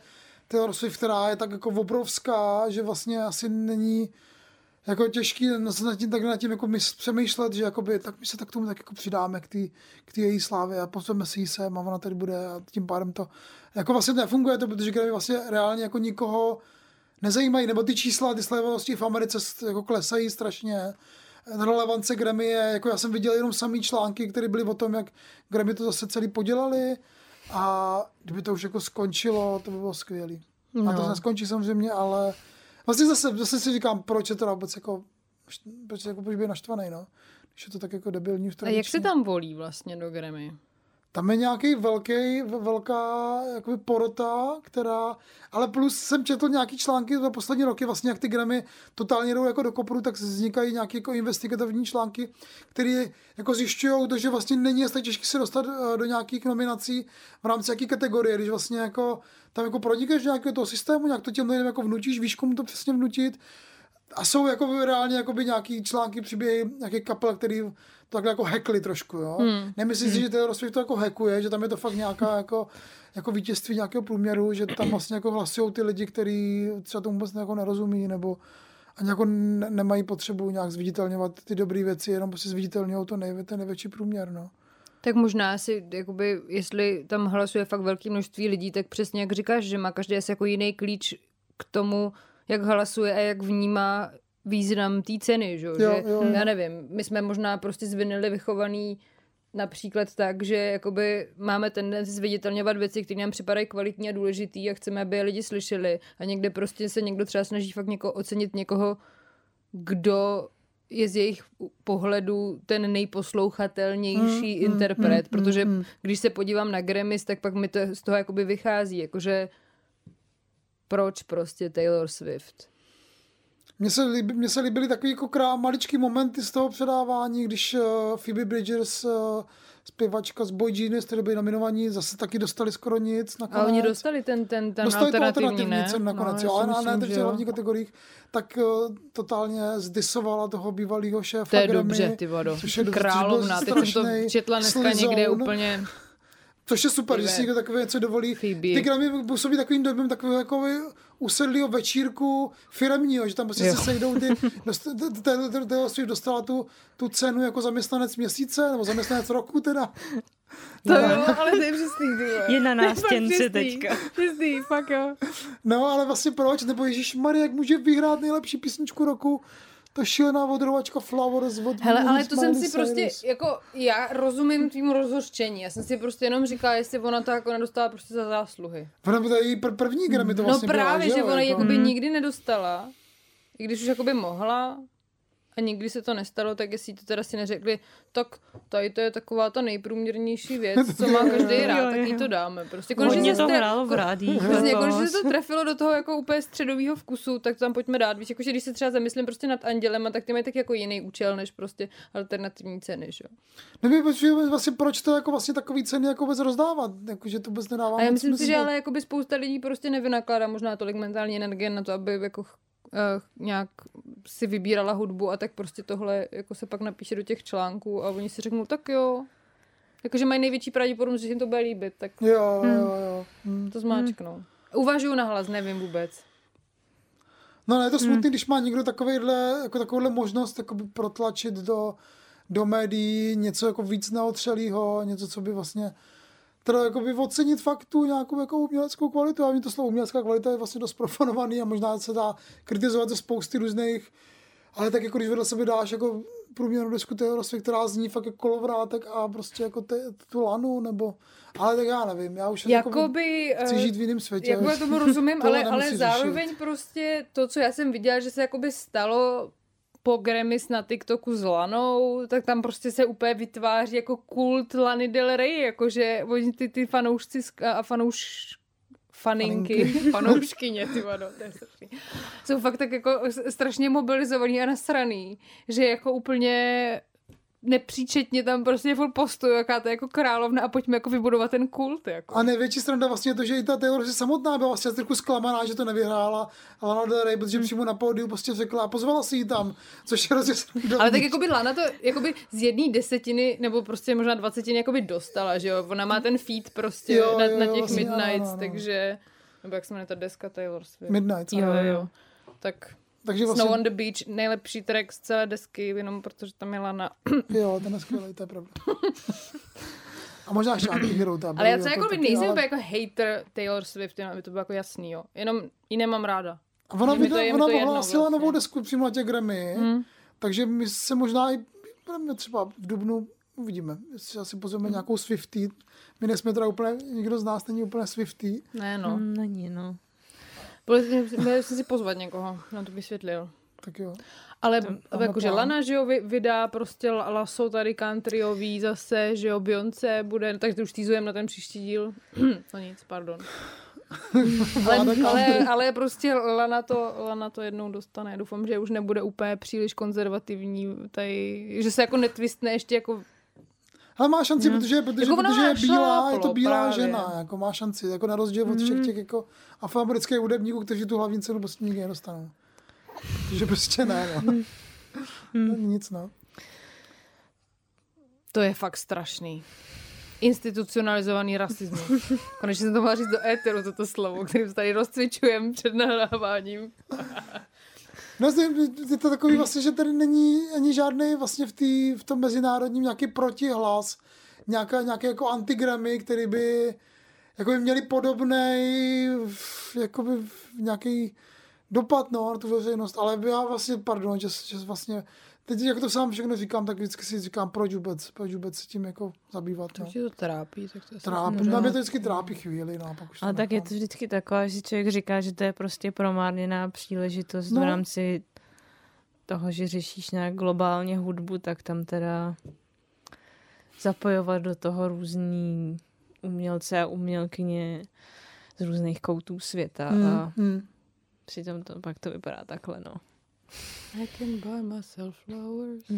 Speaker 3: Taylor Swift, která je tak jako obrovská, že vlastně asi není jako těžký na- se nad tím, tak nad tím jako mys- přemýšlet, že jakoby, tak my se tak tomu tak jako přidáme k té k její slávě a pozveme si ji sem a ona tady bude a tím pádem to jako vlastně nefunguje to, protože Grammy vlastně reálně jako nikoho nezajímají, nebo ty čísla, ty sledovanosti v Americe jako klesají strašně. Relevance Grammy je, jako já jsem viděl jenom samý články, které byly o tom, jak Grammy to zase celý podělali a kdyby to už jako skončilo, to by bylo skvělé. No. A to
Speaker 1: No.
Speaker 3: neskončí samozřejmě, ale vlastně zase, zase si říkám, proč je to vůbec jako, proč, jako, proč být naštvaný, no. Když je to tak jako debilní v
Speaker 1: A jak se tam volí vlastně do Grammy?
Speaker 3: Tam je nějaký velký, velká jakoby porota, která, ale plus jsem četl nějaký články za poslední roky, vlastně jak ty Grammy totálně jdou jako do kopru, tak vznikají nějaké jako investigativní články, které jako zjišťují to, že vlastně není tak těžké se dostat eh, do nějakých nominací v rámci jaký kategorie, když vlastně jako tam jako pronikneš do nějakého toho systému, nějak to těm lidem jako vnutíš, víš, komu to přesně vnutit, a jsou jako reálně jakoby nějaký články, příběhy nějakých kapel, který to takhle jako hackli trošku, jo. Hmm. Nemyslím si, že Taylor Swift to jako hackuje, že tam je to fakt nějaká jako, jako vítězství nějakého průměru, že tam vlastně jako hlasují ty lidi, kteří třeba tomu vůbec jako nerozumí, nebo ani jako ne- nemají potřebu nějak zviditelňovat ty dobré věci, jenom prostě zviditelňují to nejvě, ten největší průměr, no.
Speaker 1: Tak možná si, jakoby, jestli tam hlasuje fakt velké množství lidí, tak přesně jak říkáš, že má každý asi jako jiný klíč k tomu, jak hlasuje a jak vnímá význam té ceny, že?
Speaker 3: Jo,
Speaker 1: že
Speaker 3: jo.
Speaker 1: já nevím, my jsme možná prostě z vinily vychovaný například tak, že jakoby máme tendenci zviditelňovat věci, které nám připadají kvalitní a důležitý a chceme, aby je lidi slyšeli a někde prostě se někdo třeba snaží fakt někoho ocenit někoho, kdo je z jejich pohledu ten nejposlouchatelnější
Speaker 3: Mm, mm,
Speaker 1: interpret,
Speaker 3: mm,
Speaker 1: protože
Speaker 3: mm, mm.
Speaker 1: když se podívám na Grammys, tak pak mi to z toho jakoby vychází, jakože proč prostě Taylor Swift?
Speaker 3: Mně se, líbi, mně se líbily takový jako krá, maličký momenty z toho předávání, když uh, Phoebe Bridgers, uh, zpěvačka z Boy Genius, které byly nominovaní, zase taky dostali skoro nic
Speaker 1: A
Speaker 3: nakonec.
Speaker 1: oni dostali ten, ten, ten
Speaker 3: Dostali
Speaker 1: alternativní,
Speaker 3: alternativní
Speaker 1: ne?
Speaker 3: cenu nakonec,
Speaker 1: No,
Speaker 3: jo, ale
Speaker 1: si
Speaker 3: ne, ne
Speaker 1: myslím,
Speaker 3: v těch hlavních kategoriích, tak uh, totálně zdisovala toho bývalého šéfa
Speaker 1: To je
Speaker 3: Grammy,
Speaker 1: dobře, ty vado. Královna, teď jsem to četla dneska
Speaker 3: slizone.
Speaker 1: někde úplně...
Speaker 3: Což je super, že
Speaker 1: Tyve.
Speaker 3: si někdo takové něco dovolí.
Speaker 1: Phoebe.
Speaker 3: Ty Grammy působí takovým dobem takového jako usedlého večírku firemního, že tam prostě
Speaker 1: Jo.
Speaker 3: se sejdou ty, dost- t- t- t- Taylor Swift dostala tu, tu cenu jako zaměstnanec měsíce, nebo zaměstnanec roku teda.
Speaker 1: To jo, ale to je přesný.
Speaker 2: Je na nástěnce teďka.
Speaker 1: Přesný, fakt jo.
Speaker 3: No, ale vlastně proč? Nebo Ježíš Maria, jak může vyhrát nejlepší písničku roku? To šílená vodrovačka Flowers od
Speaker 1: Hele, ale to jsem si
Speaker 3: Cyrus.
Speaker 1: prostě, jako, já rozumím tvým rozhořčení. Já jsem si prostě jenom říkala, jestli ona to jako nedostala prostě za zásluhy.
Speaker 3: Ona by to její pr- první Grammy to vlastně
Speaker 1: no právě,
Speaker 3: byla,
Speaker 1: že
Speaker 3: jo,
Speaker 1: ona
Speaker 3: jako.
Speaker 1: jakoby nikdy nedostala. I když už jakoby mohla a nikdy se to nestalo, tak jestli to teda si neřekli, tak tady to je taková ta nejprůměrnější věc, co má každý rád, tak jí to dáme. Prostě
Speaker 2: Hodně
Speaker 1: se
Speaker 2: to hrálo v rádiích.
Speaker 1: Přesně, jako, že se to trefilo do toho jako úplně středového vkusu, tak to tam pojďme dát. Víš, jako, že když se třeba zamyslím prostě nad Andělem, tak ty mají tak jako jiný účel, než prostě alternativní ceny, že? jo.
Speaker 3: Nevím, vlastně proč to jako vlastně takový ceny jako vůbec rozdávat, jako, že to vůbec nedává
Speaker 1: A já myslím si, že ale jakoby spousta lidí prostě nevynakládá možná tolik mentální energie na to, aby jako uh, nějak si vybírala hudbu a tak prostě tohle jako se pak napíše do těch článků a oni si řeknou, tak jo. Jakože mají největší pravděpodobnost, že jim to bude líbit, tak
Speaker 3: Jo, jo, jo. Hm.
Speaker 1: to zmáčknou. Uvažuju nahlas, nevím vůbec.
Speaker 3: No ne, je to smutný, když má někdo takovejhle, jako takovouhle možnost jakoby protlačit do, do médií něco jako víc neotřelýho, něco, co by vlastně teda jakoby ocenit fakt tu nějakou jako uměleckou kvalitu. A mě to slovo umělecká kvalita je vlastně dost profanovaný a možná se dá kritizovat ze spousty různých ale tak jako když vedle sebe dáš jako průměrnou desku Swift, která zní fakt jako kolovrátek a prostě jako te, tu lanu, nebo... Ale tak já nevím, já už
Speaker 1: Jakoby,
Speaker 3: chci
Speaker 1: eh,
Speaker 3: žít v jiném světě.
Speaker 1: Jako já tomu rozumím, ale, ale zároveň
Speaker 3: řešit.
Speaker 1: prostě to, co já jsem viděla, že se jakoby stalo po Grammys na TikToku s Lanou, tak tam prostě se úplně vytváří jako kult Lany Del Rey, jakože oni ty, ty fanoušci a fanouš faninky, fanouškyně, ty vado, to je strašný. Jsou fakt tak jako strašně mobilizovaný a nasraný, že jako úplně nepříčetně tam prostě furt postuju, jaká to je jako královna a pojďme jako vybudovat ten kult. Jako.
Speaker 3: A největší strana vlastně je to, že i ta Taylor Swift samotná byla vlastně trochu zklamaná, že to nevyhrála Lana Del Rey, protože přímo na pódiu prostě řekla a pozvala si ji tam, což je hrozně.
Speaker 1: Ale tak jako by Lana to jakoby z jedné desetiny, nebo prostě možná dvacetiny jakoby dostala, že jo? Ona má ten feed prostě
Speaker 3: Jo,
Speaker 1: na,
Speaker 3: jo,
Speaker 1: na těch
Speaker 3: vlastně, ano,
Speaker 1: Midnights,
Speaker 3: ano.
Speaker 1: takže... Nebo jak se jmenuje ta deska Taylor Swift?
Speaker 3: Midnights,
Speaker 1: Jo,
Speaker 3: ano.
Speaker 1: jo, jo. Tak
Speaker 3: Takže
Speaker 1: Snow
Speaker 3: vlastně-
Speaker 1: on the Beach, nejlepší track z celé desky, jenom protože tam je Lana.
Speaker 3: Jo, ten je skvělý, to je pravda. A možná ještě Anti-Hero. ta
Speaker 1: ale já se jako by
Speaker 3: taky,
Speaker 1: nejsem
Speaker 3: ale-
Speaker 1: jako hater Taylor Swift, jenom aby to bylo jako jasný, jo. Jenom ji nemám ráda.
Speaker 3: A Ona,
Speaker 1: mi to-
Speaker 3: ona
Speaker 1: to jedno
Speaker 3: ohlásila
Speaker 1: vlastně.
Speaker 3: novou desku přímo na těch Grammy,
Speaker 1: Hmm.
Speaker 3: takže my se možná i budeme třeba v Dubnu uvidíme. Jestli asi pozveme
Speaker 1: Hmm.
Speaker 3: nějakou Swifty. My nejsme teda úplně, nikdo z nás není úplně Swifty.
Speaker 1: Ne, no.
Speaker 2: Mm, Není, no.
Speaker 1: Bude, bude si pozvat někoho, nám to vysvětlil.
Speaker 3: Tak jo.
Speaker 1: Ale
Speaker 3: Tam
Speaker 1: jakože
Speaker 3: plán.
Speaker 1: Lana, že jo, vy- vydá prostě la- laso tady countryový zase, že jo, Beyoncé bude, takže už týzujeme na ten příští díl. no nic, pardon. ale, ale, ale prostě Lana to, Lana to jednou dostane. Doufám, že už nebude úplně příliš konzervativní, tady, že se jako netvistne ještě jako
Speaker 3: Ale má šanci, protože, protože,
Speaker 1: Jako
Speaker 3: protože je bílá,
Speaker 1: šláplo
Speaker 3: je to bílá
Speaker 1: právě.
Speaker 3: žena, jako má šanci, jako na rozdíl od všech těch jako afroamerických hudebníků, kteří tu hlavní cenu prostě nikdy nedostanou. Takže prostě ne, no. Není Nic, no.
Speaker 1: To je fakt strašný. Institucionalizovaný rasismus. Konečně jsem to mohla říct do éteru, toto slovo, kterým tady rozcvičujeme před nahráváním.
Speaker 3: No, je to takový vlastně, že tady není ani žádný vlastně v, tý, v tom mezinárodním nějaký protihlas, nějaká, nějaké jako antigramy, který by jako by měli podobný jakoby nějaký dopad no, na tu veřejnost, ale já vlastně, pardon, že, že vlastně teď jak to sám všechno říkám, tak vždycky si říkám, proč vůbec, proč vůbec se tím jako zabývat. No.
Speaker 1: Když tě to trápí, tak to je
Speaker 3: Trápí, no, mě to vždycky trápí chvíli, no, a pak už to
Speaker 2: Ale tak je
Speaker 3: nechám.
Speaker 2: to vždycky taková, že člověk říká, že to je prostě promárněná příležitost
Speaker 3: No.
Speaker 2: v rámci toho, že řešíš nějak globálně hudbu, tak tam teda zapojovat do toho různý umělce a umělkyně z různých koutů světa
Speaker 3: Hmm,
Speaker 2: a
Speaker 3: hmm.
Speaker 2: přitom to pak to vypadá takhle, no.
Speaker 1: I can buy myself flowers.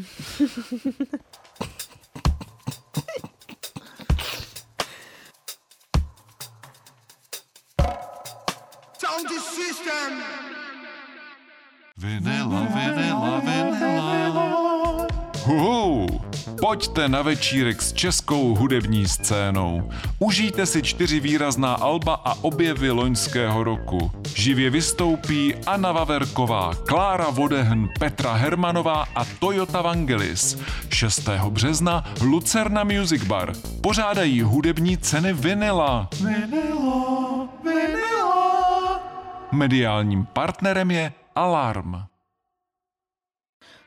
Speaker 9: Sound system.
Speaker 10: Vinila, vinila, pojďte na večírek s českou hudební scénou. Užijte si čtyři výrazná alba a objevy loňského roku. Živě vystoupí Anna Vaverková, Klára Vodehn, Petra Hermanová a Toyota Vangelis. 6. března Lucerna Music Bar. Pořádají hudební ceny vinila. Vinila, vinila. Mediálním partnerem je Alarm.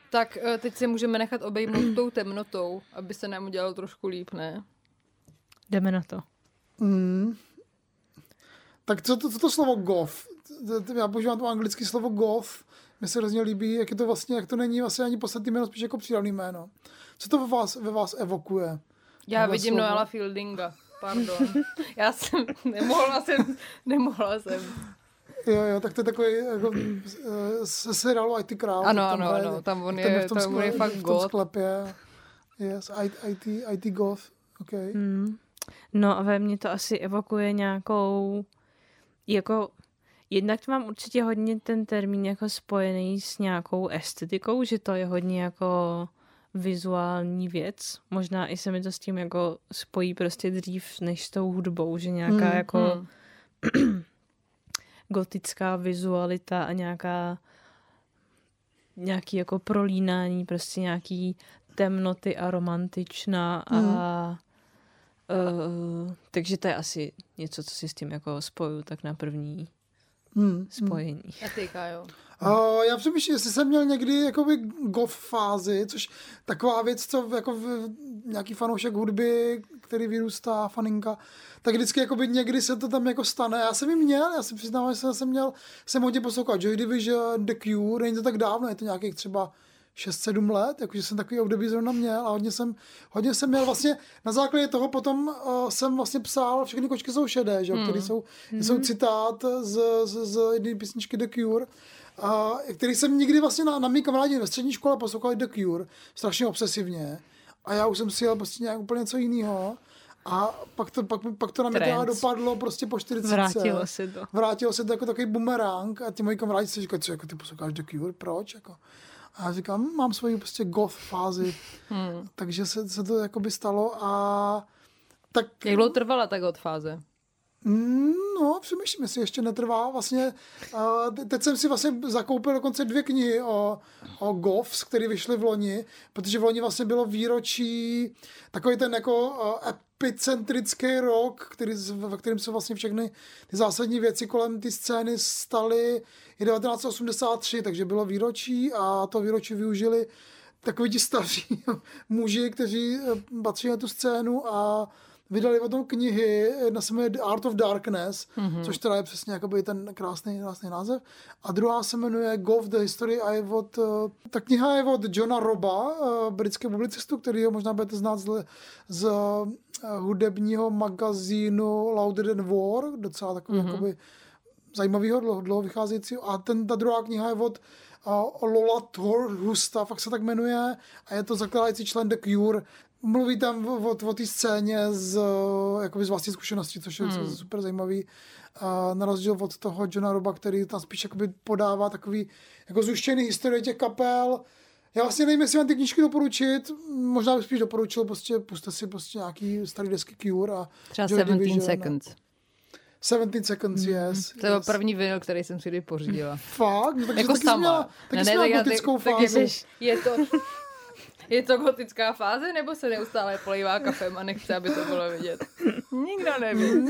Speaker 1: Tak eh, teď se můžeme nechat obejmout tou temnotou, aby se nám udělalo trošku líp, ne?
Speaker 2: Jdeme na to.
Speaker 3: Mm. Tak co to, co to slovo goth? Já používám to anglické slovo goth. Mně se hrozně líbí, jak je to vlastně, jak to není vlastně ani podstatný jméno, spíš jako přídavný jméno. Co to ve vás, ve vás evokuje?
Speaker 1: Já
Speaker 3: Tohle
Speaker 1: vidím
Speaker 3: slovo?
Speaker 1: Noela Fieldinga. Pardon. Já jsem, nemohla jsem, nemohla jsem.
Speaker 3: Jo, jo, tak to je takový jako, eh, se seriálu IT Crowd.
Speaker 1: Ano,
Speaker 3: tam
Speaker 1: ano, ano, tam on je-
Speaker 3: v tom
Speaker 1: tam on je fakt
Speaker 3: v tom
Speaker 1: goth.
Speaker 3: sklepě. Yes, IT, IT goth. Okay.
Speaker 2: Hmm. No a ve mně to asi evokuje nějakou, jako jednak mám určitě hodně ten termín jako spojený s nějakou estetikou, že to je hodně jako vizuální věc. Možná i se mi to s tím jako spojí prostě dřív než s tou hudbou, že nějaká
Speaker 3: Hmm,
Speaker 2: jako gotická vizualita a nějaká nějaký jako prolínání, prostě nějaký temnoty a romantičná a
Speaker 3: Mhm.
Speaker 2: uh, takže to je asi něco, co si s tím jako spoju tak na první
Speaker 3: Hmm.
Speaker 2: spojení.
Speaker 1: A ty, Kájo.
Speaker 3: Uh, já přemýšlím, jestli jsem měl někdy jakoby goth fázi, což taková věc, co jako v, nějaký fanoušek hudby, který vyrůstá, faninka, tak vždycky jakoby někdy se to tam jako stane. Já jsem ji měl, já si přiznám, že jsem měl, jsem hodně poslouchal Joy Division, The Cure, není to tak dávno, je to nějakých třeba 6-7 let, jakože jsem takový období zrovna měl a hodně jsem, hodně jsem měl vlastně, na základě toho potom uh, jsem vlastně psal, všechny kočky jsou šedé, že, hmm. které jsou, mm. jsou citát z, z, z jedné písničky The Cure, a který jsem nikdy vlastně na, na mý kamarádi ve střední škole poslouchal The Cure, strašně obsesivně. A já už jsem si jel prostě nějak úplně něco jiného. A pak to, pak, pak to na mě teda dopadlo prostě po 40.
Speaker 2: Vrátilo se to.
Speaker 3: Vrátilo se to jako takový bumerang a ti moji kamarádi si říkají, co jako ty posloucháš The Cure, proč? Jako. A já říkám, "Hm, mám svoji prostě goth fázi,
Speaker 1: Hmm.
Speaker 3: takže se, se to jakoby stalo a tak
Speaker 1: Jak dlouho trvala ta god fáze?
Speaker 3: No, přemýšlím, jestli ještě netrvá. Vlastně, te- teď jsem si vlastně zakoupil dokonce dvě knihy o, o Goffs, které vyšly v loni, protože v loni vlastně bylo výročí, takový ten jako uh, epicentrický rok, který, ve kterém se vlastně všechny ty zásadní věci kolem ty scény staly je 1983, takže bylo výročí a to výročí využili takoví ti staří muži, kteří eh, patří na tu scénu a vydali o tom knihy, jedna se jmenuje The Art of Darkness,
Speaker 1: Mhm.
Speaker 3: mm-hmm. což teda je přesně jakoby ten krásný, krásný název. A druhá se jmenuje Goff The History a je od, eh, ta kniha je od Johna Roba, eh, britského publicistu, který ho možná budete znát z, z eh, hudebního magazínu Louder Than War, docela takový mm-hmm. jakoby zajímavého, dlouho, dlouho vycházejícího. A ten, ta druhá kniha je od uh, Lola Thor Husta, fakt se tak jmenuje, a je to zakládající člen The Cure. Mluví tam o, o, o té scéně z, jakoby z vlastní zkušenosti, což je hmm. super zajímavý. Uh, na rozdíl od toho Johna Roba, který tam spíš jakoby podává takový jako zuštěný historie těch kapel. Já vlastně nevím, jestli vám ty knížky doporučit, možná bych spíš doporučil, prostě puste si prostě nějaký starý desky Cure a
Speaker 1: Třeba
Speaker 3: Joy
Speaker 1: 17
Speaker 3: Division a-
Speaker 1: seconds.
Speaker 3: 17 seconds, yes.
Speaker 1: To byl
Speaker 3: yes.
Speaker 1: první vinyl, který jsem si kdy pořídila.
Speaker 3: Fakt? No, takže
Speaker 1: jako
Speaker 3: taky
Speaker 1: sama.
Speaker 3: měla, taky jsi měla
Speaker 1: tak tak jsi- Je to, je to gotická fáze, nebo se neustále polívá kafem a nechce, aby to bylo vidět? Nikdo neví.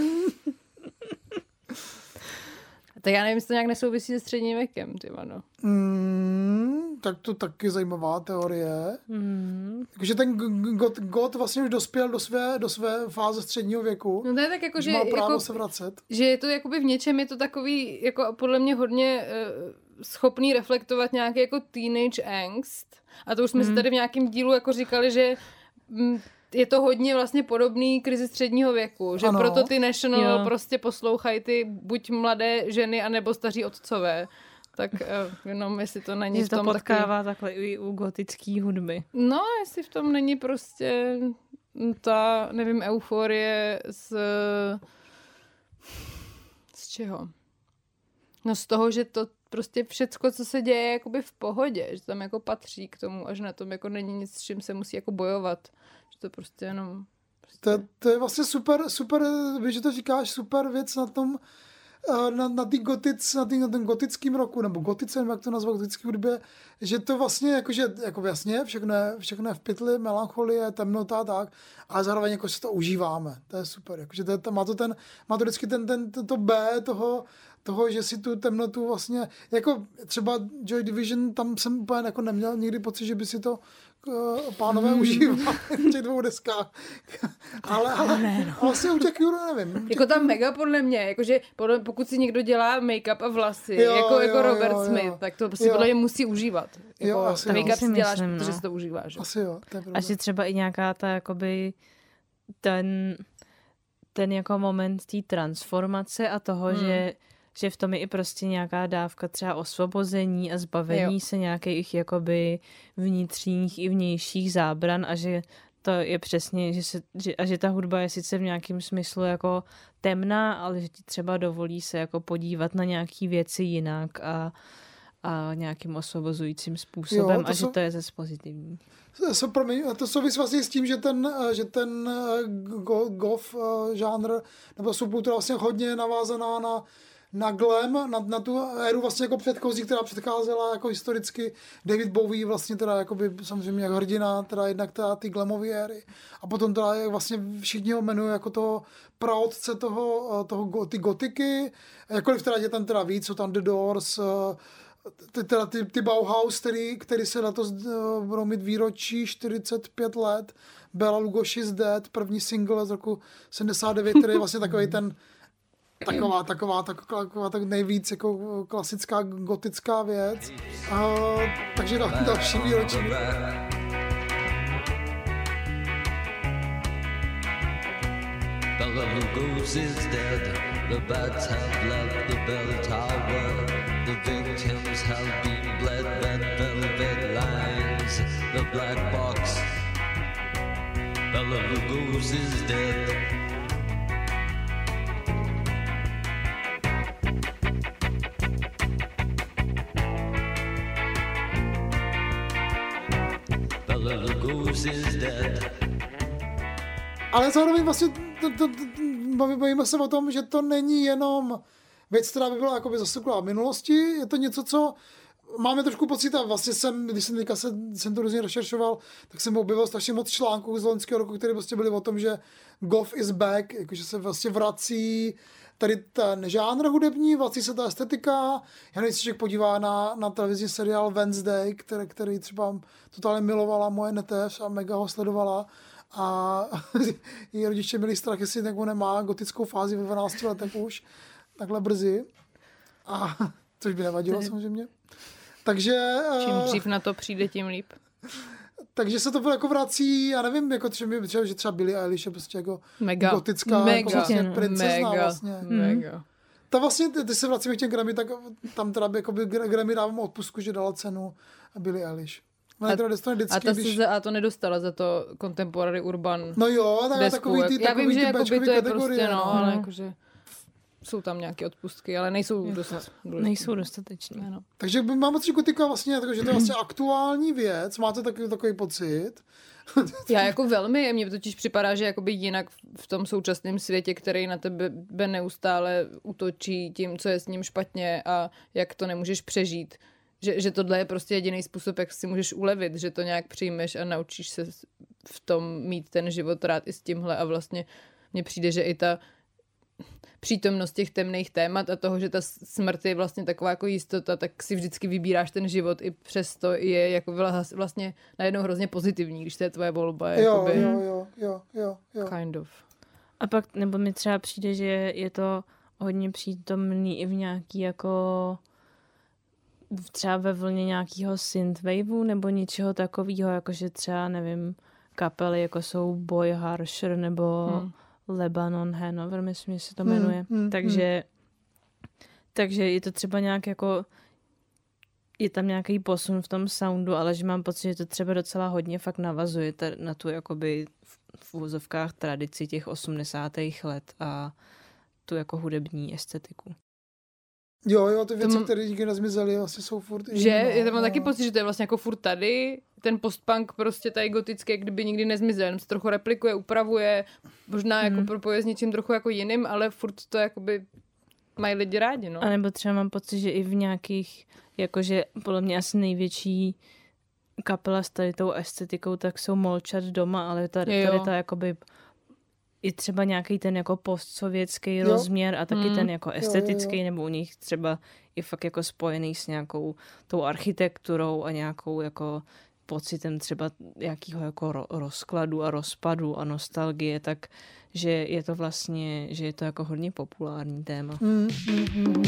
Speaker 1: tak já nevím, jestli to nějak nesouvisí se středním věkem, ty no.
Speaker 3: Mm, tak to taky zajímavá teorie.
Speaker 2: Mm.
Speaker 3: Takže ten g- God, God vlastně už dospěl do své, do své fáze středního věku.
Speaker 1: No to je tak jako, že,
Speaker 3: Má právo
Speaker 1: jako,
Speaker 3: se vracet.
Speaker 1: že je to jakoby v něčem, je to takový, jako podle mě hodně uh, schopný reflektovat nějaký jako teenage angst. A to už jsme si tady v nějakém dílu jako říkali, že mm, je to hodně vlastně podobný krizi středního věku, že
Speaker 3: Ano.
Speaker 1: proto ty National
Speaker 2: Jo.
Speaker 1: prostě poslouchají ty buď mladé ženy, anebo staří otcové. Tak uh, jenom jestli to není
Speaker 2: Že
Speaker 1: v
Speaker 2: to
Speaker 1: tom taky...
Speaker 2: potkává takhle i u gotické hudby.
Speaker 1: No, jestli v tom není prostě ta, nevím, euforie z... Z čeho? No z toho, že to prostě všecko, co se děje, je jakoby v pohodě, že tam jako patří k tomu, až na tom jako není nic, s čím se musí jako bojovat. Že to prostě jenom... Prostě...
Speaker 3: To, to je vlastně super, super, víš, že to říkáš, super věc na tom, eh, na, na, tý gotic, na, tý, na tom gotickém roku, nebo gotice, nevím, jak to nazvat, gotické hudbě, že to vlastně, jakože, jako jasně, všechno, je- všechno je v pytli, melancholie, temnota, tak, ale zároveň jako si to užíváme, to je super, jakože to, je, to, má to ten, má to vždycky ten, ten, to B toho, toho, že si tu temnotu vlastně, jako třeba Joy Division, tam jsem úplně jako neměl nikdy pocit, že by si to uh, pánové užívali v těch dvou deskách. ale, ale vlastně u těch Cure nevím.
Speaker 1: Jako tam mega podle mě, jakože podle, pokud si někdo dělá make-up a vlasy,
Speaker 3: Jo,
Speaker 1: jako,
Speaker 3: jo,
Speaker 1: jako
Speaker 3: jo,
Speaker 1: Robert
Speaker 3: jo.
Speaker 1: Smith, tak to prostě
Speaker 3: Jo.
Speaker 1: podle mě musí užívat.
Speaker 3: Jo,
Speaker 1: Jako,
Speaker 3: asi jo.
Speaker 1: make-up
Speaker 2: Si
Speaker 1: děláš,
Speaker 2: myslím,
Speaker 1: protože
Speaker 2: no.
Speaker 1: si to užíváš.
Speaker 3: Asi jo, to je.
Speaker 2: A že třeba i nějaká ta jakoby ten, ten jako moment té transformace a toho,
Speaker 1: Hmm.
Speaker 2: že, že v tom je i prostě nějaká dávka třeba osvobození a zbavení
Speaker 1: Jo.
Speaker 2: se nějakých jakoby vnitřních i vnějších zábran a že to je přesně, že se, že, a že ta hudba je sice v nějakém smyslu jako temná, ale že ti třeba dovolí se jako podívat na nějaký věci jinak a, a nějakým osvobozujícím způsobem
Speaker 3: Jo,
Speaker 2: a že
Speaker 3: jsou-
Speaker 2: to je zase pozitivní.
Speaker 3: So, promiň, to souvisí vlastně s tím, že ten, eh, že ten eh, go, goth eh, žánr nebo subkultura vlastně hodně navázaná na, na glam, na, na tu éru vlastně jako předchozí, která předcházela jako historicky David Bowie vlastně teda jakoby samozřejmě jak hrdina, teda jednak teda ty glamové éry. A potom teda jak vlastně všichni ho jmenují jako toho praotce toho, eh, toho ty gotiky, jakkoliv teda je tam teda víc, jsou tam The Doors, eh, ty, teda ty, ty Bauhaus, který, který se letos uh, budou mít výročí 45 let, Bela Lugoši is Dead, první single z roku 79, který je vlastně takový ten taková, taková, taková, taková tak nejvíc jako klasická gotická věc. Uh, takže dal, další výročí.
Speaker 11: Bella Lugos is dead. The bats have left the bell tower. The victims have been bled. Red velvet lines. The black box. Bella Lugos is dead.
Speaker 3: Ale zároveň vlastně to, to, to, baví- bavíme se o tom, že to není jenom věc, která by byla jakoby zaseklá v minulosti, je to něco, co máme trošku pocit a vlastně jsem, když jsem teďka se, jsem to různě rozšeršoval, tak jsem objevil strašně moc článků z loňského roku, které prostě byly o tom, že goth is back, jakože se vlastně vrací tady ten žánr hudební, vrací se ta estetika. Já nevím, jestli podívá na, na televizní seriál Wednesday, který, který třeba totálně milovala moje neteř a mega ho sledovala. A její rodiče měli strach, jestli nebo nemá gotickou fázi ve 12 letech už, takhle brzy. A což by nevadilo samozřejmě. Takže,
Speaker 1: Čím
Speaker 3: eh,
Speaker 1: dřív na to přijde, tím líp.
Speaker 3: Takže se to jako vrací, já nevím, jako třeba, třeba, že třeba Billie Eilish je prostě jako
Speaker 1: Mega.
Speaker 3: gotická
Speaker 1: Mega.
Speaker 3: jako vlastně
Speaker 1: Mega.
Speaker 3: princezna
Speaker 1: Mega.
Speaker 3: vlastně.
Speaker 1: Mega.
Speaker 3: Ta vlastně, ty, ty se vracíme k těm Grammy, tak tam teda by, jakoby Grammy dávám odpustku, že dala cenu Billie Eilish. Ona teda dostane vždycky,
Speaker 1: a, ta
Speaker 3: když...
Speaker 1: se, a to nedostala za to Contemporary Urban
Speaker 3: No jo, tak
Speaker 1: desku.
Speaker 3: takový ty-
Speaker 1: Já
Speaker 3: takový
Speaker 1: vím, že
Speaker 3: ty
Speaker 1: jakoby
Speaker 3: béčkový
Speaker 1: to je
Speaker 3: kategorie,
Speaker 1: prostě, no,
Speaker 3: no.
Speaker 1: ale
Speaker 2: No.
Speaker 1: jakože jsou tam nějaké odpustky, ale nejsou dost důležité.
Speaker 2: Nejsou dostateční.
Speaker 1: Ano.
Speaker 3: Takže mám pocit, že gotika vlastně, jako, že to je vlastně aktuální věc, máte takový, takový pocit?
Speaker 1: Já jako velmi, mně totiž připadá, že jakoby jinak v tom současném světě, který na tebe be neustále útočí tím, co je s ním špatně a jak to nemůžeš přežít, že, že tohle je prostě jediný způsob, jak si můžeš ulevit, že to nějak přijmeš a naučíš se v tom mít ten život rád i s tímhle a vlastně mně přijde, že i ta přítomnost těch temných témat a toho, že ta smrt je vlastně taková jako jistota, tak si vždycky vybíráš ten život i přesto je jako vla- vlastně najednou hrozně pozitivní, když to je tvoje volba.
Speaker 3: Jo,
Speaker 1: jakoby,
Speaker 3: jo, jo, jo, jo, jo.
Speaker 1: Kind of.
Speaker 2: A pak, nebo mi třeba přijde, že je to hodně přítomný i v nějaký jako třeba ve vlně nějakého synthwaveu nebo něčeho takového, jakože třeba, nevím, kapely, jako jsou Boy Harsher nebo
Speaker 1: Hmm.
Speaker 2: Hmm. Lebanon Hanover, myslím, že se to
Speaker 3: Hmm,
Speaker 2: jmenuje.
Speaker 3: hmm,
Speaker 2: takže, takže je to třeba nějak jako je tam nějaký posun v tom soundu, ale že mám pocit, že to třeba docela hodně fakt navazuje ta- na tu jakoby v, v úvozovkách tradici těch 80. let a tu jako hudební estetiku.
Speaker 3: Jo, jo, ty věci, které nikdy nezmizely, vlastně jsou furt...
Speaker 1: Že já tam mám
Speaker 3: no.
Speaker 1: taky pocit, že to je vlastně jako furt tady, ten postpunk prostě tady gotický, jak kdyby nikdy nezmizel, jenom se trochu replikuje, upravuje, možná jako
Speaker 2: Hmm.
Speaker 1: propojuje s něčím trochu jako jiným, ale furt to jakoby mají lidi rádi, no.
Speaker 2: A nebo třeba mám pocit, že i v nějakých, jakože podle mě asi největší kapela s tady tou estetikou, tak jsou Molčat doma, ale tady,
Speaker 1: Jo.
Speaker 2: tady ta jakoby i třeba nějaký ten jako postsovětský
Speaker 3: Jo.
Speaker 2: rozměr a taky
Speaker 1: Mm.
Speaker 2: ten jako
Speaker 3: jo, jo.
Speaker 2: estetický, nebo u nich třeba i fakt jako spojený s nějakou tou architekturou a nějakou jako pocitem třeba nějakého jako ro- rozkladu a rozpadu a nostalgie, tak že je to vlastně, že je to jako hodně populární téma.
Speaker 3: Mm, mm, mm, mm.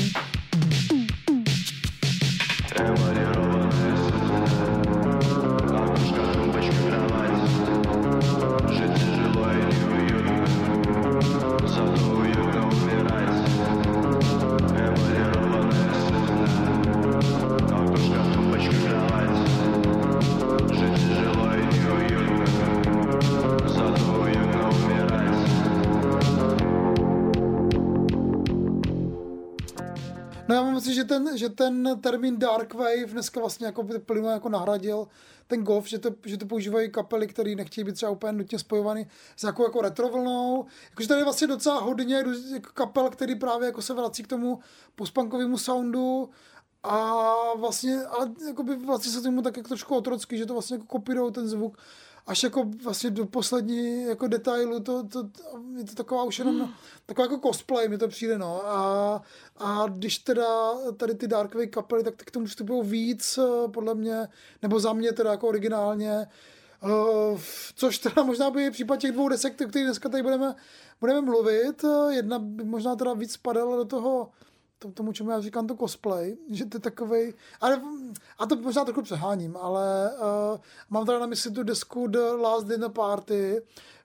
Speaker 8: Жить тяжело
Speaker 3: myslím si, že ten, že ten termín Dark Wave dneska vlastně jako plynule jako nahradil ten golf, že to, že to používají kapely, které nechtějí být třeba úplně nutně spojovaný s nějakou jako retrovlnou. Jakože tady je vlastně docela hodně jako kapel, který právě jako se vrací k tomu postpunkovému soundu a vlastně, ale jakoby vlastně se tomu tak jako trošku otrocky, že to vlastně jako kopírujou ten zvuk až jako vlastně do poslední jako detailu, to, to, to je to taková už jenom, taková jako cosplay mi to přijde, no. A, a když teda tady ty Dark Wave kapely, tak, tak k tomu vstupují víc, eh, podle mě, nebo za mě teda jako originálně, Uh, což teda možná by případ těch dvou desek, o kterých dneska tady budeme, budeme mluvit. Eh, Jedna by možná teda víc spadala do toho to, tomu, čemu já říkám to cosplay, že to je takovej, ale, a to možná trochu přeháním, ale uh, mám tady na mysli tu desku The Last Dinner Party,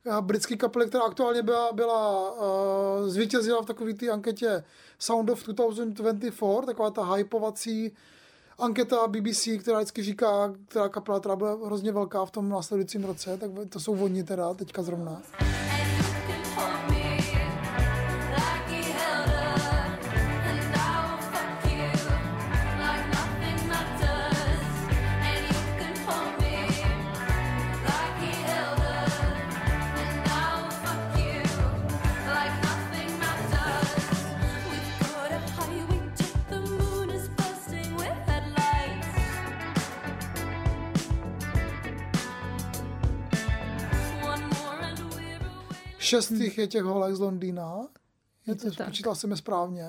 Speaker 3: uh, britský kapely, která aktuálně byla, byla uh, zvítězila v takové té anketě Sound of 2024, taková ta hypovací anketa BBC, která vždycky říká, která kapela, která bude hrozně velká v tom následujícím roce, tak to jsou oni teda teďka zrovna. Šest jich je těch holek z Londýna. Je to,
Speaker 2: tak.
Speaker 3: počítal jsem je správně.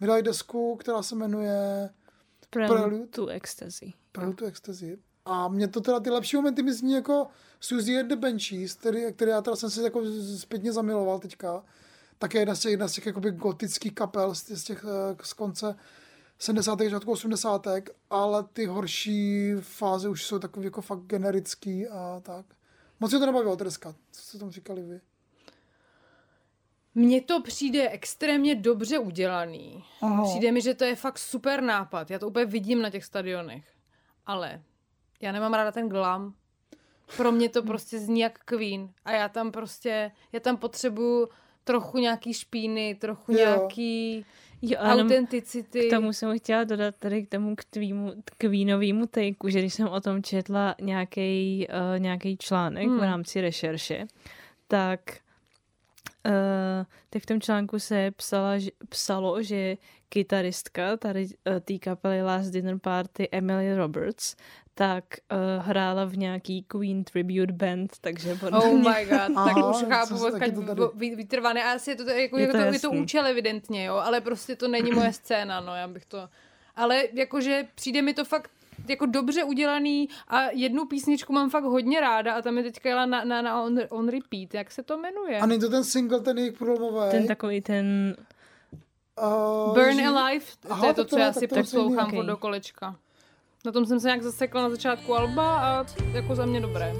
Speaker 3: Vydali desku, která se jmenuje
Speaker 2: Prelude
Speaker 3: Prelude.
Speaker 2: to Ecstasy.
Speaker 3: Prelude to Ecstasy. A mě to teda ty lepší momenty mi zní jako Suzy and the Banshees, který, který já teda jsem si jako zpětně zamiloval teďka. Také jedna z těch, jedna z těch jakoby gotických kapel z, z těch eh, z konce 70. začátku 80. ale ty horší fáze už jsou takový jako fakt generický a tak. Moc mě to nebavilo dneska. Co jste tam říkali vy?
Speaker 1: Mně to přijde extrémně dobře udělaný.
Speaker 3: Aha.
Speaker 1: Přijde mi, že to je fakt super nápad. Já to úplně vidím na těch stadionech. Ale já nemám ráda ten glam. Pro mě to prostě zní jak Queen. A já tam prostě, já tam potřebuju trochu nějaký špíny, trochu
Speaker 3: Jo.
Speaker 1: nějaký
Speaker 2: Jo,
Speaker 1: autenticity.
Speaker 2: K tomu jsem chtěla dodat tady k tomu k tvýmu Queenovému takeu, že když jsem o tom četla nějaký uh, nějaký článek
Speaker 1: Hmm.
Speaker 2: v rámci rešerše, tak Uh, tak v tom článku se psala, že, psalo, že kytaristka tady uh, té kapely Last Dinner Party Emily Roberts tak uh, hrála v nějaký Queen Tribute Band, takže podle
Speaker 1: Oh
Speaker 2: mě...
Speaker 1: my god, tak
Speaker 3: Aha,
Speaker 1: už chápu, odkud
Speaker 3: to tady-
Speaker 1: vytrvané. A asi je to, jako,
Speaker 2: Je to
Speaker 1: to, je to účel evidentně, jo, ale prostě to není moje scéna, no, já bych to... Ale jakože přijde mi to fakt jako dobře udělaný a jednu písničku mám fakt hodně ráda a tam je teďka jela na, na, na on, on repeat, jak se to jmenuje?
Speaker 3: A není to ten single, ten jejich průlomový?
Speaker 2: Ten takový ten...
Speaker 3: Uh,
Speaker 1: Burn Alive, to
Speaker 3: Aha,
Speaker 1: je to, co
Speaker 3: to
Speaker 1: já si
Speaker 3: to
Speaker 1: poslouchám okay. do kolečka. Na tom jsem se nějak zasekla na začátku alba a jako za mě dobré.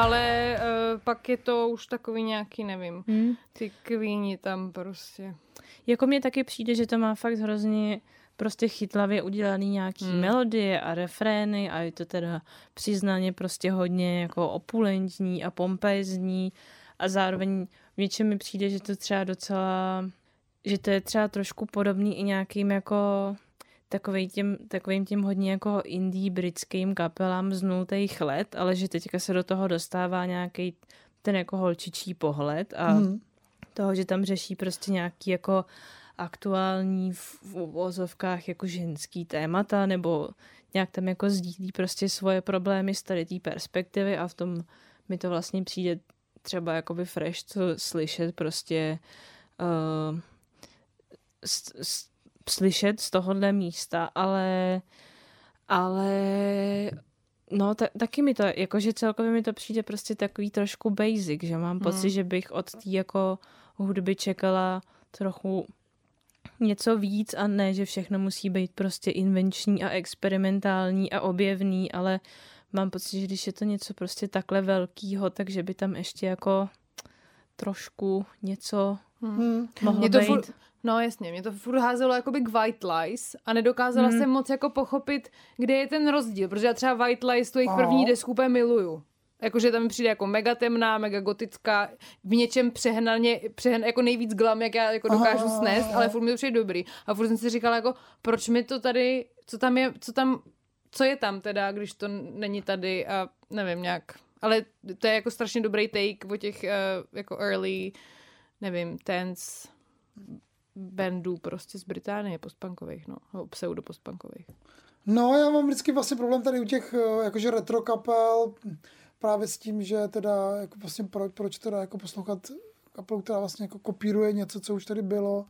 Speaker 1: Ale uh, pak je to už takový nějaký, nevím,
Speaker 2: Hmm.
Speaker 1: ty kvíni tam prostě.
Speaker 2: Jako mně taky přijde, že to má fakt hrozně prostě chytlavě udělaný nějaký
Speaker 1: Hmm.
Speaker 2: melodie a refrény a je to teda přiznaně prostě hodně jako opulentní a pompézní a zároveň v něčem mi přijde, že to třeba docela, že to je třeba trošku podobný i nějakým jako takovej těm, takovým tím hodně jako indie britským kapelám z nultých let, ale že teďka se do toho dostává nějaký ten jako holčičí pohled a
Speaker 3: Mhm.
Speaker 2: toho, že tam řeší prostě nějaký jako aktuální v, uvozovkách jako ženský témata, nebo nějak tam jako sdílí prostě svoje problémy z tady té perspektivy a v tom mi to vlastně přijde třeba jakoby fresh to slyšet prostě uh, s, s, slyšet z tohohle místa, ale ale no ta, taky mi to, jakože celkově mi to přijde prostě takový trošku basic, že mám pocit,
Speaker 1: Mhm.
Speaker 2: že bych od té jako hudby čekala trochu něco víc a ne, že všechno musí být prostě invenční a experimentální a objevný, ale mám pocit, že když je to něco prostě takhle velkýho, takže by tam ještě jako trošku něco
Speaker 3: Hmm.
Speaker 2: mohlo
Speaker 1: Mě to
Speaker 2: být.
Speaker 1: furt, no jasně, mě to furt házelo jakoby k White Lies a nedokázala
Speaker 2: Hmm.
Speaker 1: jsem moc jako pochopit, kde je ten rozdíl, protože já třeba White Lies, tu jejich první desku úplně miluju. Jakože tam mi přijde jako mega temná, mega gotická, v něčem přehnaně, přehn, jako nejvíc glam, jak já jako dokážu
Speaker 3: Aha,
Speaker 1: snést, ale furt mi to přijde dobrý. A furt jsem si říkala jako, proč mi to tady, co tam je, co tam, co je tam teda, když to není tady a nevím nějak. Ale to je jako strašně dobrý take o těch uh, jako early, nevím, tens bandů prostě z Británie postpunkových, no, nebo pseudo postpunkových.
Speaker 3: No, já mám vždycky vlastně problém tady u těch eh, jakože retro kapel, právě s tím, že teda jako vlastně pro, proč teda jako poslouchat kapelu, která vlastně jako kopíruje něco, co už tady bylo.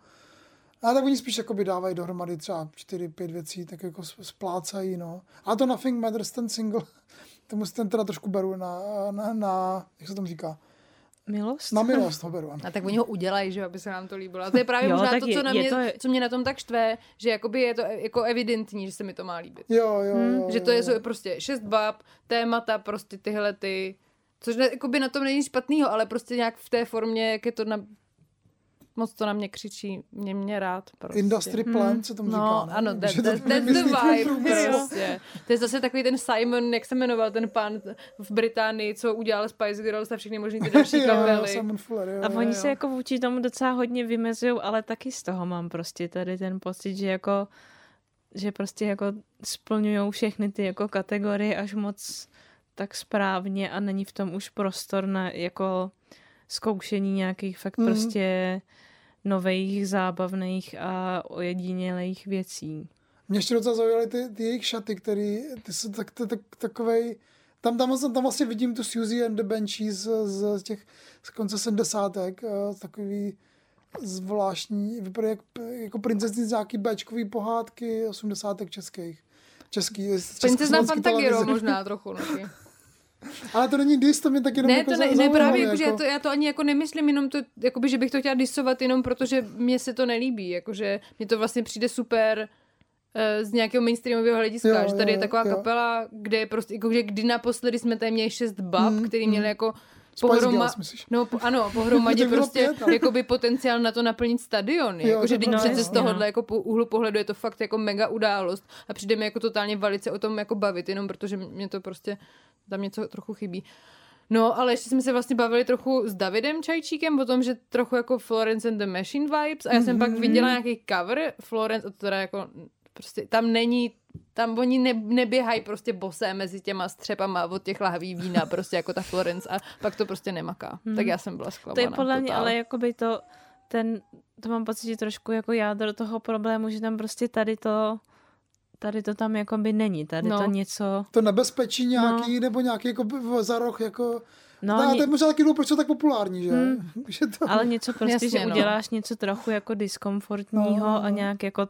Speaker 3: A tak oni spíš jakoby dávají dohromady třeba 4-5 věcí, tak jako splácají, no. A to Nothing Matters, ten single, tomu ten teda trošku beru na, na, na jak se tomu říká,
Speaker 2: Milost?
Speaker 3: na milost ho beru, ano.
Speaker 1: A tak oni ho udělají, že jo, aby se nám to líbilo. A to je právě
Speaker 2: Jo,
Speaker 1: možná to,
Speaker 2: je-
Speaker 1: co, na
Speaker 2: je
Speaker 1: mě,
Speaker 2: to-
Speaker 1: co mě na tom tak štve, že jakoby je to jako evidentní, že se mi to má líbit.
Speaker 3: Jo, jo, jo.
Speaker 1: že to
Speaker 3: jo,
Speaker 1: je
Speaker 3: jo.
Speaker 1: prostě šest bab, témata, prostě tyhle ty, což ne, jakoby na tom není špatného, ale prostě nějak v té formě, jak je to na, moc to na mě křičí, mě mě rád. Prostě.
Speaker 3: Industry Plant se tomu
Speaker 1: No,
Speaker 3: říká, ne?
Speaker 1: ano, that,
Speaker 3: Že to
Speaker 1: that, that's the vibe prostě. To je zase takový ten Simon, jak se jmenoval ten pán v Británii, co udělal Spice Girls a všechny možný ty další
Speaker 3: Jo, jo,
Speaker 1: kapely.
Speaker 3: Simon Fuller, jo,
Speaker 2: A
Speaker 3: jo,
Speaker 2: oni
Speaker 3: jo.
Speaker 2: se jako vůči tomu docela hodně vymezují, ale taky z toho mám prostě tady ten pocit, že jako že prostě jako splňují všechny ty jako kategorie až moc tak správně a není v tom už prostor na jako zkoušení nějakých fakt
Speaker 3: Mhm.
Speaker 2: prostě nových, zábavných a ojedinělých věcí.
Speaker 3: Mě ještě docela zaujaly ty, ty jejich šaty, který, ty jsou tak, tak, tak, takovej, tam, tam, tam vlastně vidím tu Suzy and the Banshees z, z těch z konce 70. takový zvláštní, vypadá jak, jako princezny z nějaký Bčkový pohádky 80. českých. Český, z
Speaker 1: Princezna Fantagiro možná trochu. No.
Speaker 3: Ale to není dis, to mě tak jenom
Speaker 1: Ne,
Speaker 3: jako
Speaker 1: to ne, ne právě, jako, že já, to, já to ani jako nemyslím, jenom to, jakoby, že bych to chtěla disovat jenom protože mně se to nelíbí, jakože mně to vlastně přijde super eh, z nějakého mainstreamového hlediska,
Speaker 3: Jo,
Speaker 1: že tady
Speaker 3: jo,
Speaker 1: je taková
Speaker 3: jo.
Speaker 1: kapela, kde je prostě, jako, že kdy naposledy jsme tady měli šest bab,
Speaker 3: Mm,
Speaker 1: který
Speaker 3: mm.
Speaker 1: měli jako
Speaker 3: Spice
Speaker 1: pohroma, no, po, ano, pohromadě prostě
Speaker 3: pět, ale-
Speaker 1: jakoby potenciál na to naplnit stadiony.
Speaker 3: Jo,
Speaker 1: Jakože teď
Speaker 3: bylo
Speaker 1: přece z
Speaker 3: no.
Speaker 1: tohohle jako po úhlu pohledu je to fakt jako mega událost a přijde mi jako totálně valice o tom jako bavit, jenom protože mě to prostě tam něco trochu chybí. No, ale ještě jsme se vlastně bavili trochu s Davidem Čajčíkem o tom, že trochu jako Florence and the Machine vibes a já jsem pak
Speaker 3: Mhm.
Speaker 1: viděla nějaký cover Florence, a to teda jako prostě tam není tam oni ne, neběhají prostě bosé mezi těma střepama od těch lahví vína, prostě jako ta Florence a pak to prostě nemaká.
Speaker 2: Hmm.
Speaker 1: Tak já jsem byla zklamaná.
Speaker 2: To je podle mě, ale jakoby to, ten, to mám pocit, že trošku jako jádro toho problému, že tam prostě tady to, tady to tam jakoby není, tady
Speaker 1: No.
Speaker 2: to něco,
Speaker 3: To nebezpečí nějaký, no. nebo nějaký jako za roh, jako...
Speaker 2: no,
Speaker 3: No,
Speaker 2: ně-
Speaker 3: to je možná taky důvod, proč jsou tak populární, že?
Speaker 2: Hmm.
Speaker 3: že to...
Speaker 2: ale něco prostě,
Speaker 1: Jasně,
Speaker 2: že
Speaker 1: no.
Speaker 2: uděláš něco trochu jako diskomfortního
Speaker 3: No, no.
Speaker 2: a nějak jako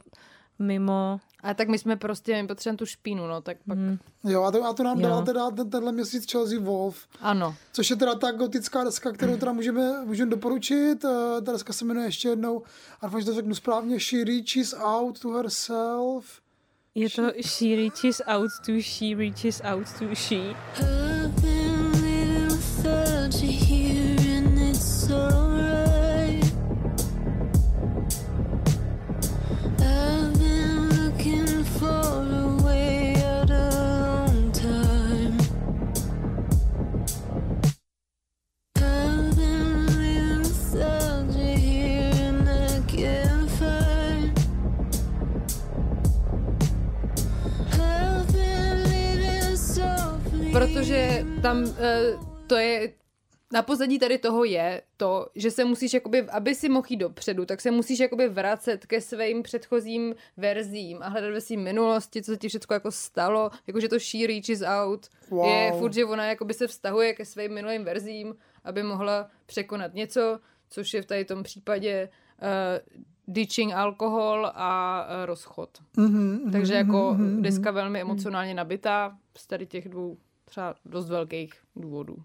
Speaker 2: mimo,
Speaker 1: A tak my jsme prostě, my potřebujeme tu špínu, no, tak pak...
Speaker 2: hm,
Speaker 3: Jo, a to, a to nám
Speaker 2: Jo.
Speaker 3: dala teda ten, tenhle měsíc Chelsea Wolf,
Speaker 1: Ano.
Speaker 3: což je teda ta gotická deska, kterou teda můžeme, můžeme doporučit. Eh, Ta deska se jmenuje ještě jednou, a doufám, že to řeknu správně, She Reaches Out to Herself.
Speaker 2: Je to she reaches out to she reaches out to she.
Speaker 1: Protože tam uh, to je na pozadí tady toho je to, že se musíš, jakoby, aby si mohl jít dopředu, tak se musíš jakoby vracet ke svým předchozím verzím a hledat ve svým minulosti, co se ti všechno jako stalo, jakože to she reaches out,
Speaker 3: Wow.
Speaker 1: je furt, že ona jakoby se vztahuje ke svým minulým verzím, aby mohla překonat něco, což je v tady tom případě uh, ditching alkohol a uh, rozchod.
Speaker 3: Mm-hmm,
Speaker 1: Takže jako
Speaker 3: mhm,
Speaker 1: deska velmi emocionálně nabitá z tady těch dvou třeba dost velkých důvodů.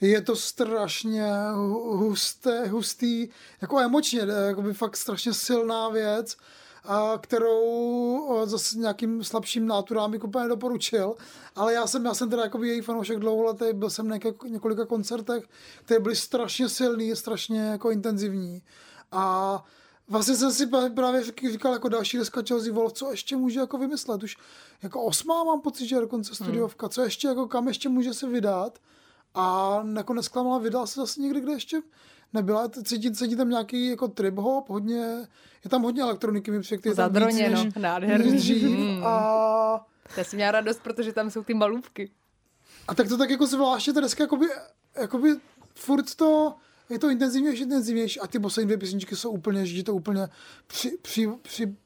Speaker 3: je to strašně hu- husté, hustý, jako emočně, jakoby fakt strašně silná věc, a kterou zase nějakým slabším náturám bych úplně doporučil. Ale já jsem, já jsem teda jakoby její fanoušek dlouholetý, byl jsem na něk- několika koncertech, které byly strašně silný, strašně jako intenzivní. A Vlastně jsem si právě řík- říkal, jako další deska Chelsea Wolf, co ještě může jako vymyslet. Už jako osmá mám pocit, že je dokonce studiovka. Co ještě, jako kam ještě může se vydat. A nakonec klamala, vydala se zase někde, kde ještě nebyla. Cítí, cítí tam nějaký jako trip hop, hodně, je tam hodně elektroniky, mi přijde, je tam víc
Speaker 1: Zadroněno,
Speaker 3: než-
Speaker 1: nádherný.
Speaker 3: než dřív.
Speaker 1: Mm.
Speaker 3: A
Speaker 1: Já jsem měla radost, protože tam jsou ty malůvky.
Speaker 3: A tak to tak jako zvláště ta deska, jakoby, jakoby furt to, je to intenzivnější, intenzivnější a ty poslední dvě písničky jsou úplně, že to úplně při, při, při,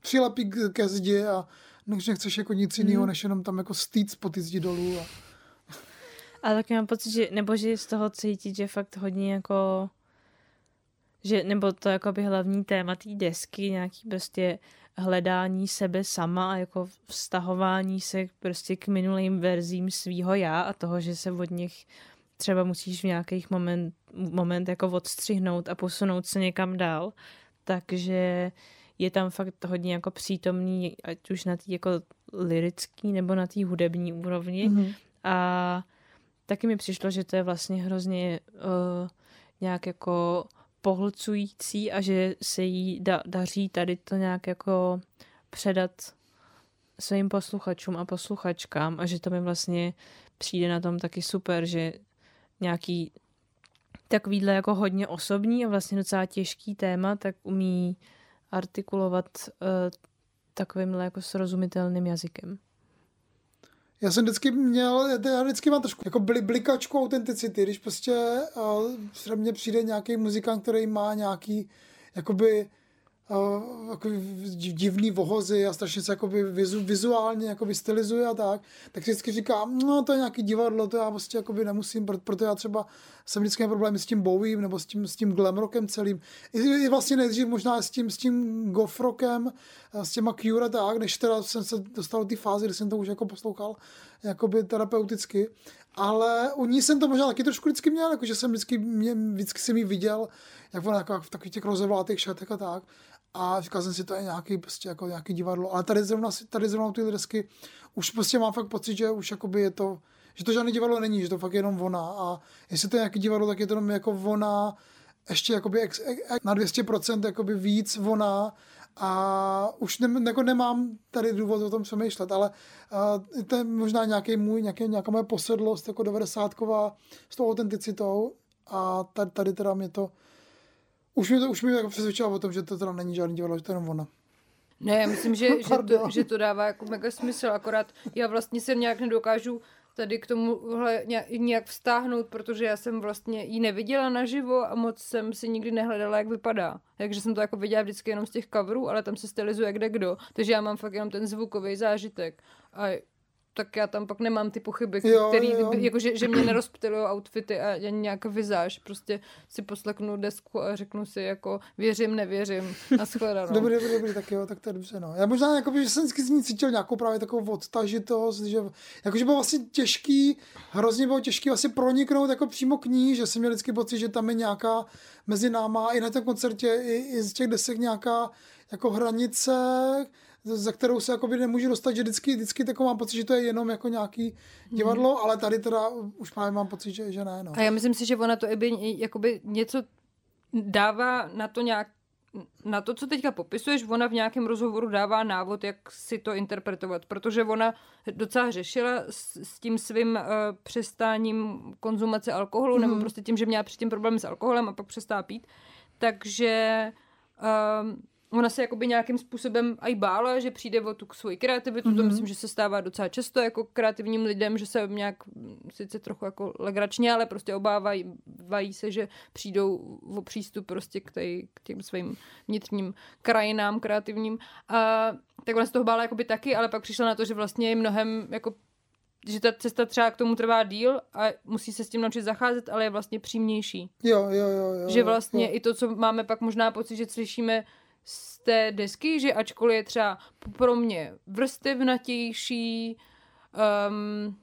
Speaker 3: přilepí k- ke zdi a než nechceš jako nic jiného, než jenom tam jako stýc po ty zdi dolů. A...
Speaker 2: Ale taky mám pocit, že, nebo že z toho cítit, že fakt hodně jako, že, nebo to jako by hlavní téma té desky, nějaký prostě hledání sebe sama a jako vztahování se prostě k minulým verzím svýho já a toho, že se od nich třeba musíš v nějakých moment, moment jako odstřihnout a posunout se někam dál. Takže je tam fakt hodně jako přítomný, ať už na té jako lirický nebo na té hudební úrovni.
Speaker 3: Mhm.
Speaker 2: A taky mi přišlo, že to je vlastně hrozně uh, nějak jako pohlcující a že se jí da, daří tady to nějak jako předat svým posluchačům a posluchačkám a že to mi vlastně přijde na tom taky super, že nějaký takovýhle jako hodně osobní a vlastně docela těžký téma, tak umí artikulovat uh, takovýmhle jako srozumitelným jazykem.
Speaker 3: Já jsem vždycky měl, já vždycky mám trošku jako bli, blikačku autenticity, když prostě uh, mně přijde nějaký muzikant, který má nějaký jakoby divný vohozy a strašně se jakoby vizu, vizuálně jakoby stylizuje a tak, tak si vždycky říkám, no to je nějaký divadlo, to já prostě jakoby nemusím, proto, já třeba jsem vždycky problémy s tím Bowiem nebo s tím, s tím glam rockem celým. I, vlastně nejdřív možná s tím, s tím goth rockem, a s těma Cure a tak, než teda jsem se dostal do té fázy, kdy jsem to už jako poslouchal jakoby terapeuticky. Ale u ní jsem to možná taky trošku vždycky měl, jakože jsem vždycky, mě, vždycky jsem ji viděl, jak ona jako v takových těch rozevlátých šatech a tak. A říkal jsem si, to je nějaký, prostě jako nějaký divadlo. Ale tady zrovna, tady zrovna ty desky už prostě mám fakt pocit, že už jakoby je to, že to žádný divadlo není, že to fakt je jenom ona. A jestli to je nějaký divadlo, tak je to jenom jako ona, ještě jakoby ex, ex, na 200% jakoby víc ona a už ne, jako nemám tady důvod o tom přemýšlet, ale uh, to je možná nějaký můj, nějaký, nějaká moje posedlost jako 90 s tou autenticitou a tady, tady teda mě to už mi to, už mi jako přesvědčilo o tom, že to teda není žádný divadlo, že to je jenom ona.
Speaker 1: Ne, já myslím, že, že, to, že to dává jako mega smysl, akorát já vlastně se nějak nedokážu tady k tomuhle nějak, nějak vztáhnout, protože já jsem vlastně ji neviděla naživo a moc jsem si nikdy nehledala, jak vypadá. Takže jsem to jako viděla vždycky jenom z těch coverů, ale tam se stylizuje kde kdo. Takže já mám fakt jenom ten zvukový zážitek. A tak já tam pak nemám ty pochyby,
Speaker 3: Jo,
Speaker 1: který,
Speaker 3: jo.
Speaker 1: jako, že, že mě nerozptilují outfity a ani nějaká vizáž. Prostě si posleknu desku a řeknu si jako věřím, nevěřím. Nashledanou.
Speaker 3: Dobrý, dobrý, dobrý, tak jo, tak to je dobře, no. Já možná, jakoby, že jsem vždycky z ní cítil nějakou právě takovou odtažitost, že jakože bylo vlastně těžký, hrozně bylo těžký vlastně proniknout jako přímo k ní, že jsem měl vždycky pocit, že tam je nějaká mezi náma i na tom koncertě, i, i z těch desek nějaká jako hranice, za kterou se jakoby nemůžu dostat, že vždycky, vždycky takový mám pocit, že to je jenom jako nějaký divadlo, ale tady teda už právě mám pocit, že, že ne, no.
Speaker 1: A já myslím si, že ona to i by jakoby něco dává na to nějak na to, co teďka popisuješ, ona v nějakém rozhovoru dává návod, jak si to interpretovat, protože ona docela řešila s, s tím svým uh, přestáním konzumace alkoholu, mm. nebo prostě tím, že měla předtím problémy s alkoholem a pak přestala pít. Takže um, ona se jakoby nějakým způsobem aj bála, že přijde o tu svoji kreativitu, mm-hmm. to myslím, že se stává docela často jako kreativním lidem, že se nějak mm, sice trochu jako legračně, ale prostě obávají vají se, že přijdou o přístup prostě k, tej, k těm svým vnitřním krajinám kreativním. A tak ona se toho bála jakoby taky, ale pak přišla na to, že vlastně je mnohem jako že ta cesta třeba k tomu trvá díl a musí se s tím naučit zacházet, ale je vlastně přímější.
Speaker 3: Jo, jo, jo. jo
Speaker 1: Že vlastně
Speaker 3: jo.
Speaker 1: i to, co máme pak možná pocit, že slyšíme z té desky, že ačkoliv je třeba pro mě vrstevnatější, um,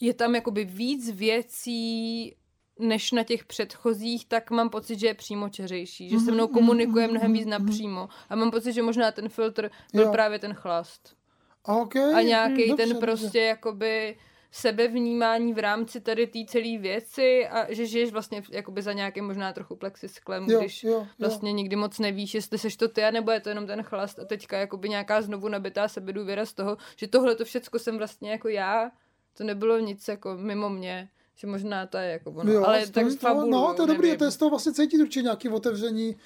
Speaker 1: je tam jakoby víc věcí než na těch předchozích, tak mám pocit, že je přímo čeřejší, že se mnou komunikuje mnohem víc napřímo. A mám pocit, že možná ten filtr byl
Speaker 3: Jo.
Speaker 1: právě ten chlast.
Speaker 3: Okay.
Speaker 1: A nějaký
Speaker 3: dobře,
Speaker 1: ten
Speaker 3: dobře.
Speaker 1: prostě jakoby sebevnímání v rámci tady té celé věci a že žiješ vlastně jakoby za nějakým možná trochu plexisklem,
Speaker 3: Jo,
Speaker 1: když
Speaker 3: jo, jo.
Speaker 1: vlastně nikdy moc nevíš, jestli seš to ty, nebo je to jenom ten chlast a teďka jakoby nějaká znovu nabitá sebedůvěra z toho, že tohle to všecko jsem vlastně jako já, to nebylo nic jako mimo mě, že možná to je jako ono,
Speaker 3: Jo,
Speaker 1: ale tak fabulu,
Speaker 3: No, to je dobrý, to je z toho vlastně cítit určitě nějaký otevření,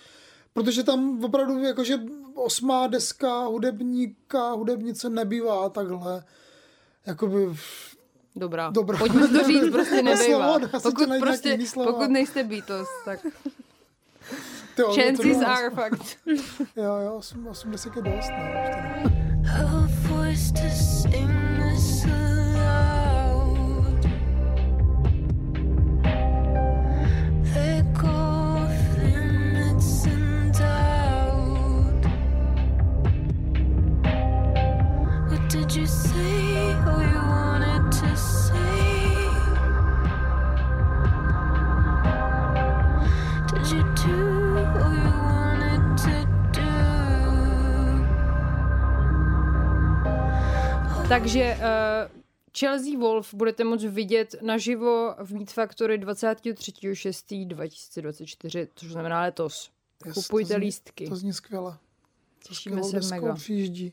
Speaker 3: protože tam opravdu jakože osmá deska hudebníka, hudebnice nebývá takhle, jakoby
Speaker 1: Dobrá.
Speaker 3: Dobrá.
Speaker 1: Pojďme to říct, prostě
Speaker 3: slovo,
Speaker 1: nebejvá. Pokud, prostě, pokud nejste Beatles, tak
Speaker 3: Tyjo, to
Speaker 1: chances
Speaker 3: bylo-
Speaker 1: are fakt.
Speaker 3: Jo, jo, osm- 80 je dost, no. ne.
Speaker 1: Takže uh, Chelsea Wolf budete moct vidět naživo v Meet Factory 23.6.2024, což znamená letos.
Speaker 3: Yes,
Speaker 1: Kupujte
Speaker 3: to zní-
Speaker 1: lístky.
Speaker 3: To zní skvěle.
Speaker 1: Těšíme se mega.
Speaker 3: přijíždí.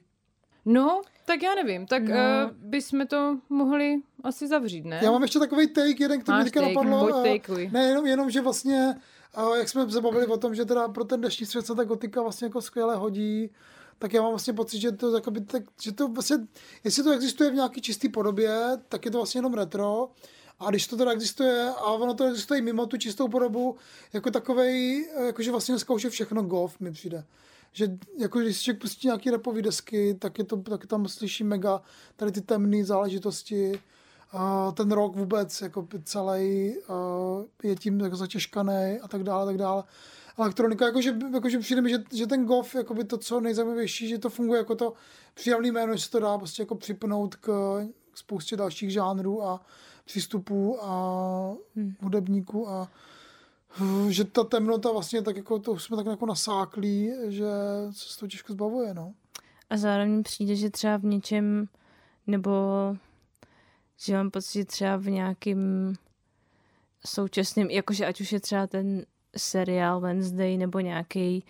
Speaker 1: No, tak já nevím, tak
Speaker 2: No.
Speaker 1: uh, bychom to mohli asi zavřít, ne?
Speaker 3: Já mám ještě takový take, jeden, který
Speaker 1: Máš
Speaker 3: mi teďka
Speaker 1: take,
Speaker 3: napadlo.
Speaker 1: pojď
Speaker 3: eh,
Speaker 1: takeuj.
Speaker 3: Ne, jenom, jenom, že vlastně, eh, jak jsme se bavili o tom, že teda pro ten dnešní svět se ta gotika vlastně jako skvěle hodí, tak já mám vlastně pocit, že to, jakoby, tak, že to vlastně, jestli to existuje v nějaký čistý podobě, tak je to vlastně jenom retro. A když to teda existuje, a ono to existuje i mimo tu čistou podobu, jako takovej, jakože vlastně dneska už je všechno golf, mi přijde. Že jako když si člověk pustí nějaký rapový desky, tak, je to, tak tam slyší mega tady ty temné záležitosti. A ten rok vůbec jako celý je tím jako zatěžkaný a tak dále, tak dále. Elektronika, jakože, jakože přijde mi, že, že ten GOV, jakoby to, co nejzajímavější, že to funguje jako to příjemný jméno, že se to dá prostě jako připnout k, k spoustě dalších žánrů a přístupů a
Speaker 2: Hmm.
Speaker 3: hudebníků a že ta temnota vlastně tak jako, to jsme tak jako nasáklí, že se toho těžko zbavuje, no.
Speaker 2: A zároveň přijde, že třeba v něčem, nebo že mám pocit, že třeba v nějakým současným, jakože ať už je třeba ten seriál Wednesday, nebo nějaký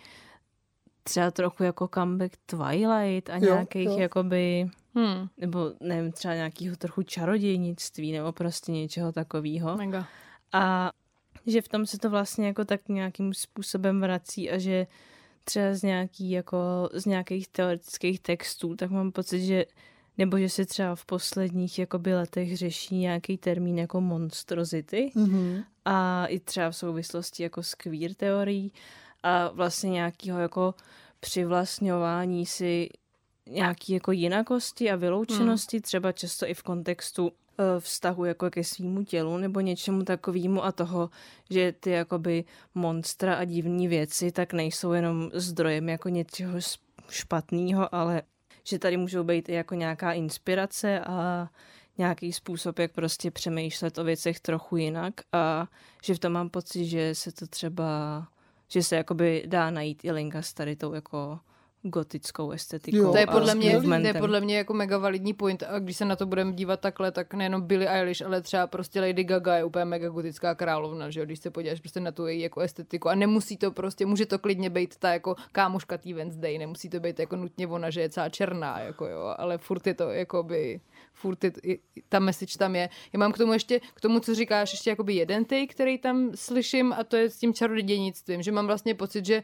Speaker 2: třeba trochu jako comeback Twilight a
Speaker 3: Jo,
Speaker 2: nějakých
Speaker 3: jo.
Speaker 2: jakoby,
Speaker 1: Hmm,
Speaker 2: nebo nevím, třeba nějakého trochu čarodějnictví, nebo prostě něčeho takového.
Speaker 1: mega.
Speaker 2: A že v tom se to vlastně jako tak nějakým způsobem vrací a že třeba z, nějaký jako, z nějakých teoretických textů, tak mám pocit, že nebo že se třeba v posledních jakoby letech řeší nějaký termín jako monstrozity
Speaker 3: Mm-hmm.
Speaker 2: a i třeba v souvislosti jako s queer teorií a vlastně nějakého jako přivlastňování si nějaký jako jinakosti a vyloučenosti, hmm. třeba často i v kontextu eh, vztahu jako ke svýmu tělu nebo něčemu takovému a toho, že ty jakoby monstra a divní věci tak nejsou jenom zdrojem jako něčeho špatného, ale že tady můžou být i jako nějaká inspirace a nějaký způsob, jak prostě přemýšlet o věcech trochu jinak. A že v tom mám pocit, že se to třeba, že se jakoby dá najít i linka s tady tou jako gotickou estetikou.
Speaker 3: Jo,
Speaker 1: To je podle mě, to je podle mě jako mega validní point a když se na to budeme dívat takhle, tak nejenom Billie Eilish, ale třeba prostě Lady Gaga je úplně mega gotická královna, že jo, když se podíváš prostě na tu její jako estetiku a nemusí to prostě, může to klidně být ta jako kámoška tý Wednesday, nemusí to být jako nutně ona, že je celá černá, jako jo, ale furt je to jako by, furt je, ta message tam je. Já mám k tomu ještě, k tomu, co říkáš, ještě jakoby jeden take, který tam slyším a to je s tím čarodějnictvím, že mám vlastně pocit, že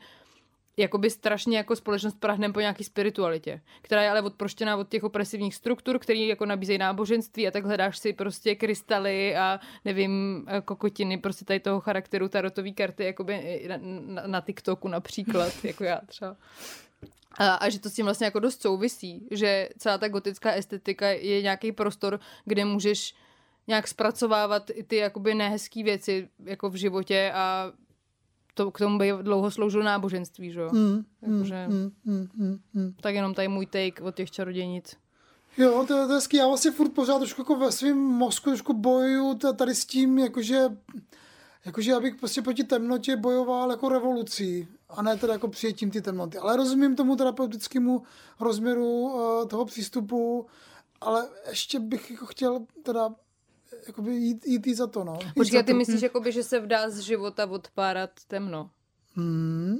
Speaker 1: jakoby strašně jako společnost prahnem po nějaký spiritualitě, která je ale odproštěná od těch opresivních struktur, které jako nabízejí náboženství a tak hledáš si prostě krystaly a nevím, eh, kokotiny, prostě tady toho charakteru tarotové karty, jakoby na, na, na TikToku například, jako já třeba. A, a že to s tím vlastně jako dost souvisí, že celá ta gotická estetika je nějaký prostor, kde můžeš nějak zpracovávat i ty jakoby nehezký věci jako v životě a to k tomu by dlouho sloužilo náboženství, že jo?
Speaker 3: Mm, mm,
Speaker 1: Jakože-
Speaker 3: mm, mm, mm, mm.
Speaker 1: Tak jenom tady můj take od těch čarodějnic.
Speaker 3: Jo, to, je- to je hezký. Já vlastně furt pořád trošku jako ve svém mozku trošku bojuju tady s tím, jakože, jakože abych prostě proti temnotě bojoval jako revolucí a ne teda jako přijetím ty temnoty. Ale rozumím tomu terapeutickému rozměru uh, toho přístupu, ale ještě bych jako chtěl teda jakoby jít, jít, jít za to, no. Jít
Speaker 1: Počkej, ty
Speaker 3: to.
Speaker 1: myslíš, jakoby, že se vdá z života odpárat temno?
Speaker 3: Hmm.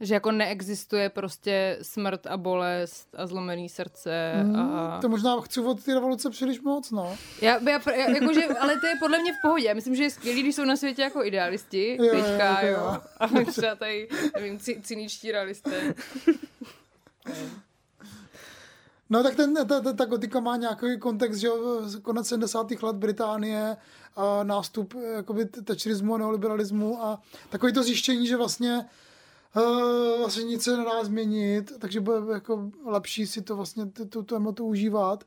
Speaker 1: Že jako neexistuje prostě smrt a bolest a zlomený srdce
Speaker 3: Hmm.
Speaker 1: a...
Speaker 3: To možná chci od ty revoluce příliš moc, no.
Speaker 1: Já, já, já jakože, ale to je podle mě v pohodě. Já myslím, že je skvělý, když jsou na světě jako idealisti,
Speaker 3: Jo, jo,
Speaker 1: teďka,
Speaker 3: jo,
Speaker 1: jo.
Speaker 3: jo.
Speaker 1: A třeba tady, nevím, cyničtí realisté.
Speaker 3: No tak ten, ta, ta, ta gotika má nějaký kontext, že konec 70. let Británie, a nástup eh, jakoby thatcherismu a neoliberalismu a takový to zjištění, že vlastně uh, vlastně nic se nedá změnit, takže bude jako lepší si to vlastně tu, tu, tu emotu užívat.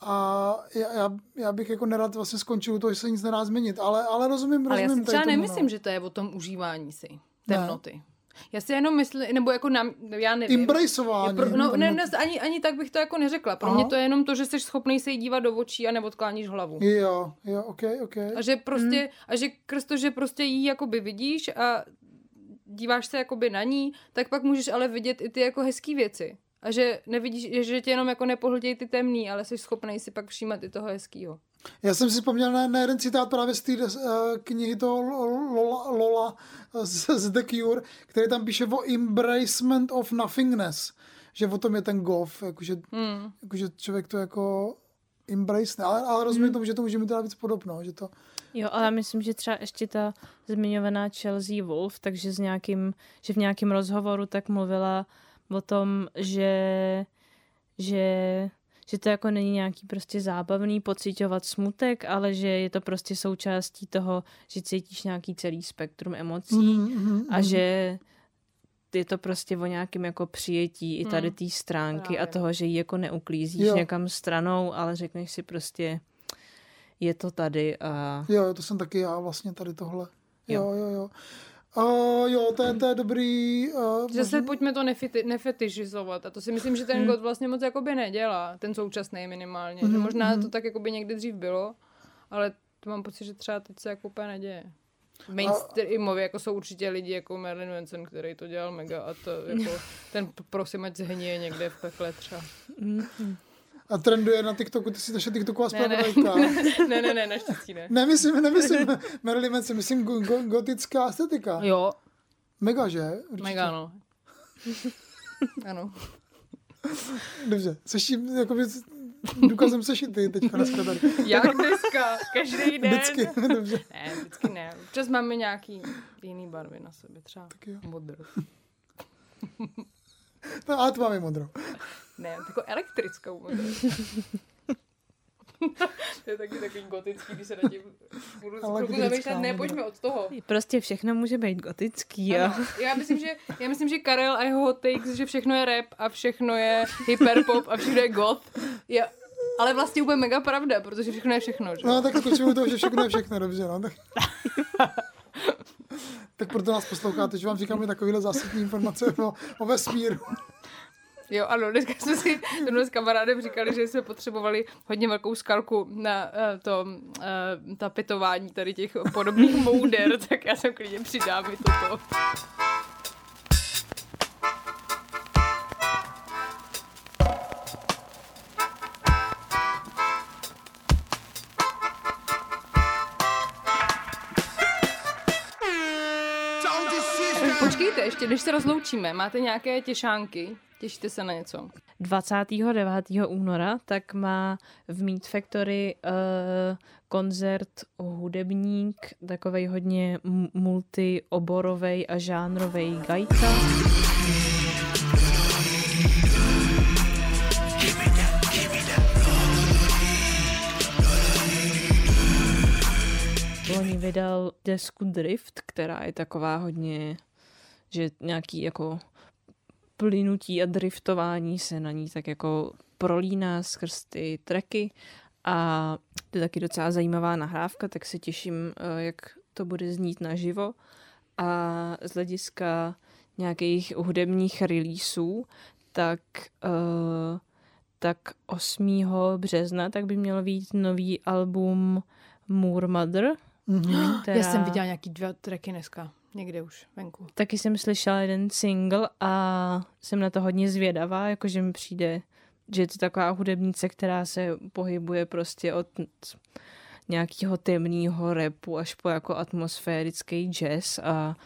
Speaker 3: A já, já, já, bych jako nerad vlastně skončil u toho, že se nic nedá změnit, ale, ale rozumím,
Speaker 1: Ale já
Speaker 3: rozumím
Speaker 1: si třeba
Speaker 3: tomu,
Speaker 1: nemyslím,
Speaker 3: no.
Speaker 1: že to je o tom užívání si temnoty. Já si jenom myslím, nebo jako nám, já nevím.
Speaker 3: Embraceování
Speaker 1: Pro, no, ne, ne, ani, ani tak bych to jako neřekla. Pro
Speaker 3: Aha.
Speaker 1: mě to je jenom to, že jsi schopný se jí dívat do očí a neodkláníš hlavu.
Speaker 3: Jo, jo, ok, ok.
Speaker 1: A že prostě,
Speaker 3: Mhm.
Speaker 1: a že krz to, že prostě jí jakoby vidíš a díváš se jakoby na ní, tak pak můžeš ale vidět i ty jako hezký věci. A že nevidíš, že tě jenom jako nepohltějí ty temný, ale jsi schopný si pak všímat i toho hezkýho.
Speaker 3: Já jsem si vzpomněl na, na jeden citát právě z té uh, knihy toho Lola, Lola z, z The Cure, který tam píše o embracement of nothingness, že o tom je ten golf, jakože,
Speaker 1: Hmm.
Speaker 3: jakože člověk to jako embrace, ale, ale rozumím
Speaker 2: Hmm.
Speaker 3: tomu, že to může mít teda víc podobno, že to,
Speaker 2: Jo, ale myslím, že třeba ještě ta zmiňovaná Chelsea Wolf, takže s nějakým, že v nějakém rozhovoru tak mluvila o tom, že, že, že to jako není nějaký prostě zábavný pocitovat smutek, ale že je to prostě součástí toho, že cítíš nějaký celý spektrum emocí
Speaker 3: Mhm, mhm,
Speaker 2: a
Speaker 3: mhm.
Speaker 2: že je to prostě o nějakém jako přijetí i tady
Speaker 1: Hmm.
Speaker 2: té stránky a
Speaker 1: Právě.
Speaker 2: toho, že ji jako neuklízíš
Speaker 3: Jo.
Speaker 2: někam stranou, ale řekneš si prostě je to tady a
Speaker 3: jo, to jsem taky já vlastně tady tohle. Jo,
Speaker 2: Jo.
Speaker 3: jo, jo. Uh, jo, to je, to je dobrý. Uh,
Speaker 1: Že se pojďme to nefiti, nefetišizovat. A to si myslím, že ten
Speaker 2: Hmm.
Speaker 1: God vlastně moc jakoby nedělá. Ten současný minimálně. Že
Speaker 3: Mhm,
Speaker 1: možná
Speaker 3: mhm.
Speaker 1: to tak jakoby někdy dřív bylo, ale to mám pocit, že třeba teď se jako úplně neděje. Mainstreamově jako jsou určitě lidi jako Marilyn Manson, který to dělal mega a to jako ten prosím, ať zhníje někde v pekle třeba.
Speaker 3: A trenduje na TikToku, ty jsi naše TikToková
Speaker 1: Ne, ne,
Speaker 3: zpravodajka.
Speaker 1: ne, ne, ne, naštěstí ne.
Speaker 3: Nemyslím, nemyslím Marilyn Manson, myslím go, go, gotická estetika.
Speaker 1: Jo,
Speaker 3: Mega, že? Určitě.
Speaker 1: mega no. ano.
Speaker 3: Dobře, seš tím, jakoby, důkazem seš i ty teďka dneska tady.
Speaker 1: Jak dneska? Každý den?
Speaker 3: Vždycky, dobře.
Speaker 1: Ne, vždycky ne. Občas máme nějaký jiný barvy na sobě, třeba modrou.
Speaker 3: No, ale tu máme modrou.
Speaker 1: Ne, jako elektrickou modrou. to je taky takový gotický, když se na tím budu
Speaker 3: Elektrická
Speaker 1: zamýšlet. Ne, pojďme od toho.
Speaker 2: Prostě všechno může být gotický.
Speaker 1: Ano, já myslím, že, já myslím, že Karel a jeho hot takes, že všechno je rap a všechno je hyperpop a všechno je goth. Je, ale vlastně úplně mega pravda, protože všechno je všechno, že?
Speaker 3: No, tak skočíme toho, že všechno je všechno, dobře, no. Tak, tak proto nás posloucháte, že vám říkáme takovéhle zásadní informace o, o vesmíru.
Speaker 1: Jo, ano, dneska jsme si s kamarádem říkali, že jsme potřebovali hodně velkou skalku na uh, to uh, tapetování tady těch podobných mouder, tak já jsem klidně přidám i toto. Ještě než se rozloučíme, máte nějaké těšánky? Těšíte se na něco?
Speaker 2: 29. února tak má v Meat Factory uh, koncert hudebník, takovej hodně multioborovej a žánrovej gajka. Loni vydal desku Drift, která je taková hodně, že nějaký jako plynutí a driftování se na ní tak jako prolíná skrz ty tracky a to je taky docela zajímavá nahrávka, tak se těším, eh, jak to bude znít naživo a z hlediska nějakých hudebních releaseů, tak, uh, tak 8. března, tak by mělo být nový album Moor Mother.
Speaker 3: Mhm.
Speaker 2: Která...
Speaker 1: Já jsem viděla nějaký dva tracky dneska, někde už venku.
Speaker 2: Taky jsem slyšela jeden single a jsem na to hodně zvědavá, jakože mi přijde, že je to taková hudebnice, která se pohybuje prostě od nějakého temného repu až po jako atmosférický jazz a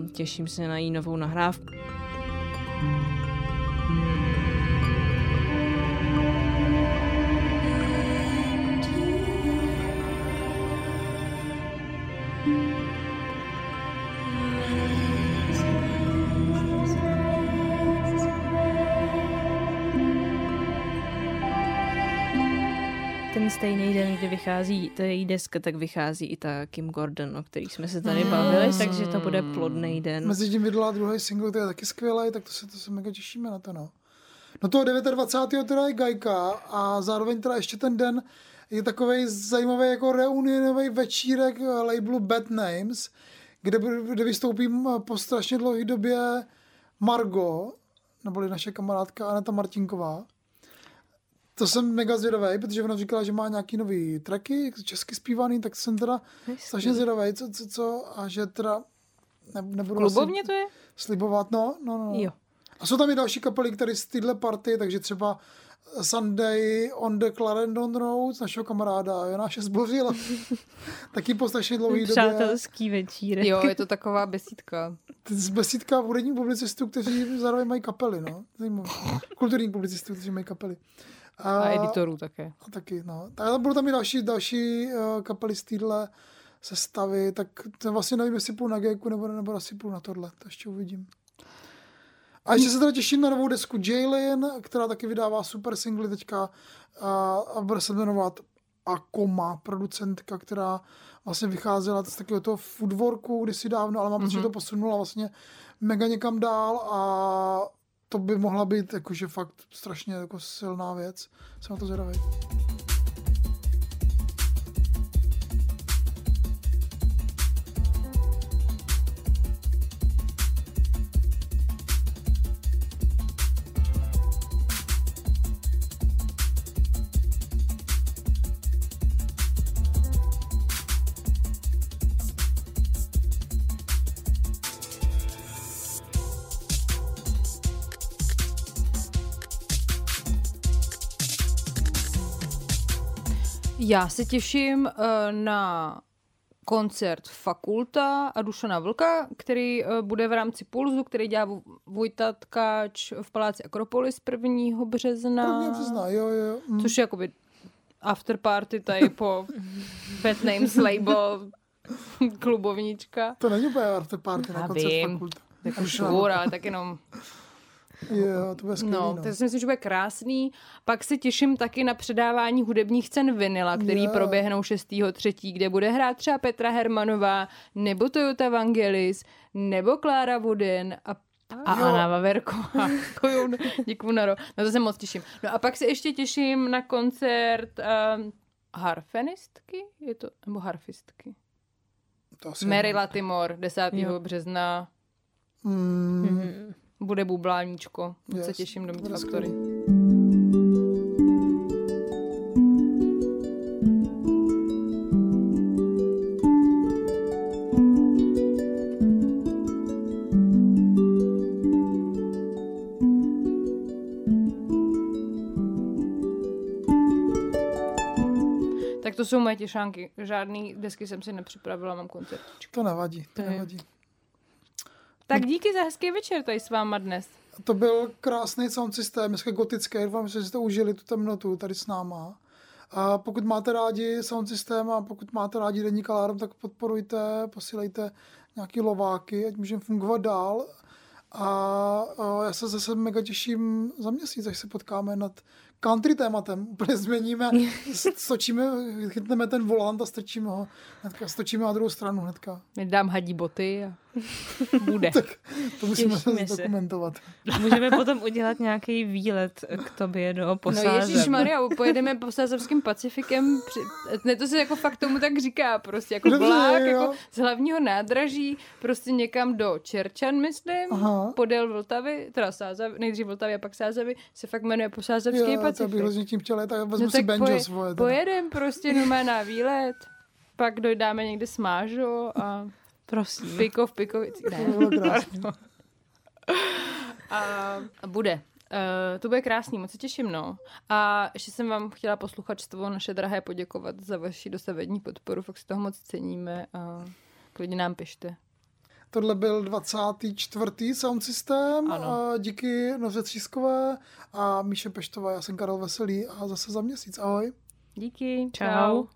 Speaker 2: uh, těším se na její novou nahrávku. Stejný den, kdy vychází její deska, tak vychází i ta Kim Gordon, o který jsme se tady bavili, takže to bude plodný den.
Speaker 3: Mezi tím vydala druhý single, to je taky skvělý, tak to se, to se mega těšíme na to, no. No toho 29. teda je Gajka a zároveň teda ještě ten den je takový zajímavý jako reunionový večírek eh, labelu Bad Names, kde, kde vystoupí m, po strašně dlouhé době Margo, neboli naše kamarádka Aneta Martinková. To jsem mega zvědavý, protože ona říkala, že má nějaký nový tracky, česky zpívaný, tak jsem teda strašně zvědavý, co, co, co, a že teda ne, nebudu
Speaker 1: Klubovně
Speaker 3: asi
Speaker 1: to je?
Speaker 3: slibovat, no, no, no.
Speaker 2: Jo.
Speaker 3: A jsou tam i další kapely, které z téhle party, takže třeba Sunday on the Clarendon Road, našeho kamaráda Jonáše Zbořila. Taky po strašně dlouhé době.
Speaker 2: Přátelský večírek.
Speaker 1: Jo, je to taková besídka.
Speaker 3: Z besídka hudebních publicistů, kteří zároveň mají kapely, no. Zajímavé. Kulturních publicistů, kteří mají kapely.
Speaker 1: A editorů také.
Speaker 3: A taky, no. Tak budou tam i další, další uh, kapely z téhle sestavy, tak to vlastně nevím, jestli půl na Geku nebo, nebo asi půl na tohle, to ještě uvidím. A ještě se teda těším na novou desku Jaylin, která taky vydává super singly teďka a, a bude se jmenovat Akoma, producentka, která vlastně vycházela z takového toho foodworku kdysi dávno, ale mám pocit, že to posunula vlastně mega někam dál a to by mohla být jakože fakt strašně jako silná věc. Jsem na to zvědavý.
Speaker 1: Já se těším eh, na koncert Fakulta a Dušana Vlka, který eh, bude v rámci Pulzu, který dělá Voj- Vojta Tkáč v Paláci Akropolis 1. března.
Speaker 3: První března, jo, jo. Mm.
Speaker 1: Což je jakoby after party tady po Bad Names label klubovnička.
Speaker 3: To není úplně after party na koncert
Speaker 1: vím.
Speaker 3: fakulta.
Speaker 1: Jako švůr, ale tak jenom
Speaker 3: Jo, to bude skvělý,
Speaker 1: No,
Speaker 3: no.
Speaker 1: tak si myslím, že bude krásný. Pak se těším taky na předávání hudebních cen Vinila, který
Speaker 3: Jo.
Speaker 1: proběhnou 6.3., kde bude hrát třeba Petra Hermanová, nebo Toyota Vangelis, nebo Klára Wooden a a
Speaker 3: Jo.
Speaker 1: Anna Vaverková. To jo, Děkuju, Naro. Na to se moc těším. No a pak se ještě těším na koncert um, harfenistky? Je to, nebo harfistky?
Speaker 3: To asi
Speaker 1: Mary. Latimore, 10.
Speaker 2: Jo.
Speaker 1: března.
Speaker 3: Mm,
Speaker 1: Bude bubláníčko. Moc se
Speaker 3: Yes,
Speaker 1: těším do Meet Factory. Tak to jsou moje těšánky. Žádný desky jsem si nepřipravila, mám koncert.
Speaker 3: to nevadí, to nevadí.
Speaker 1: Tak díky za hezký večer tady s váma dnes.
Speaker 3: To byl krásný sound systém, dneska gotický, doufám, že jste užili tu temnotu tady s náma. A pokud máte rádi sound systém a pokud máte rádi denní alarm, tak podporujte, posílejte nějaký lováky, ať můžeme fungovat dál. A, a já se zase mega těším za měsíc, až se potkáme nad country tématem. Úplně změníme, stočíme, chytneme ten volant a strčíme ho, hnedka, stočíme na druhou stranu hnedka.
Speaker 1: Dám hadí boty a
Speaker 2: Bude.
Speaker 3: To musíme
Speaker 2: Těšíme se.
Speaker 3: dokumentovat.
Speaker 2: Můžeme potom udělat nějaký výlet k tobě do
Speaker 1: No
Speaker 2: posázek.
Speaker 1: Ježíš Maria, pojedeme po Sázavským Pacifikem. Při... Ne, to se jako fakt tomu tak říká, prostě jako
Speaker 3: Dobře,
Speaker 1: vlák,
Speaker 3: jo.
Speaker 1: jako z hlavního nádraží, prostě někam do Čerčan, myslím,
Speaker 3: Aha.
Speaker 1: podél Vltavy, teda Sázavy, nejdřív Vltavy a pak Sázavy, se fakt jmenuje Posázavský
Speaker 3: Jo, to bych
Speaker 1: Pacifik.
Speaker 3: hrozně tím chtěl, tak vezmu
Speaker 1: No
Speaker 3: si
Speaker 1: tak
Speaker 3: banjo
Speaker 1: poje,
Speaker 3: svoje. teda.
Speaker 1: pojedem prostě normálně na výlet, pak dojdáme někde smážo a
Speaker 2: Prosím.
Speaker 1: piko v pikovicích. Ne.
Speaker 3: To bylo krásný.
Speaker 1: A, a bude. Uh, to bude krásný, moc se těším, no. A ještě jsem vám chtěla posluchačstvo naše drahé poděkovat za vaši dosavadní podporu, fakt si toho moc ceníme a klidně nám pište.
Speaker 3: Tohle byl 24. sound systém.
Speaker 1: Ano.
Speaker 3: A díky Noře Třískové a Míše Peštové. Já jsem Karel Veselý a zase za měsíc. Ahoj.
Speaker 1: Díky.
Speaker 2: Čau.
Speaker 1: Čau.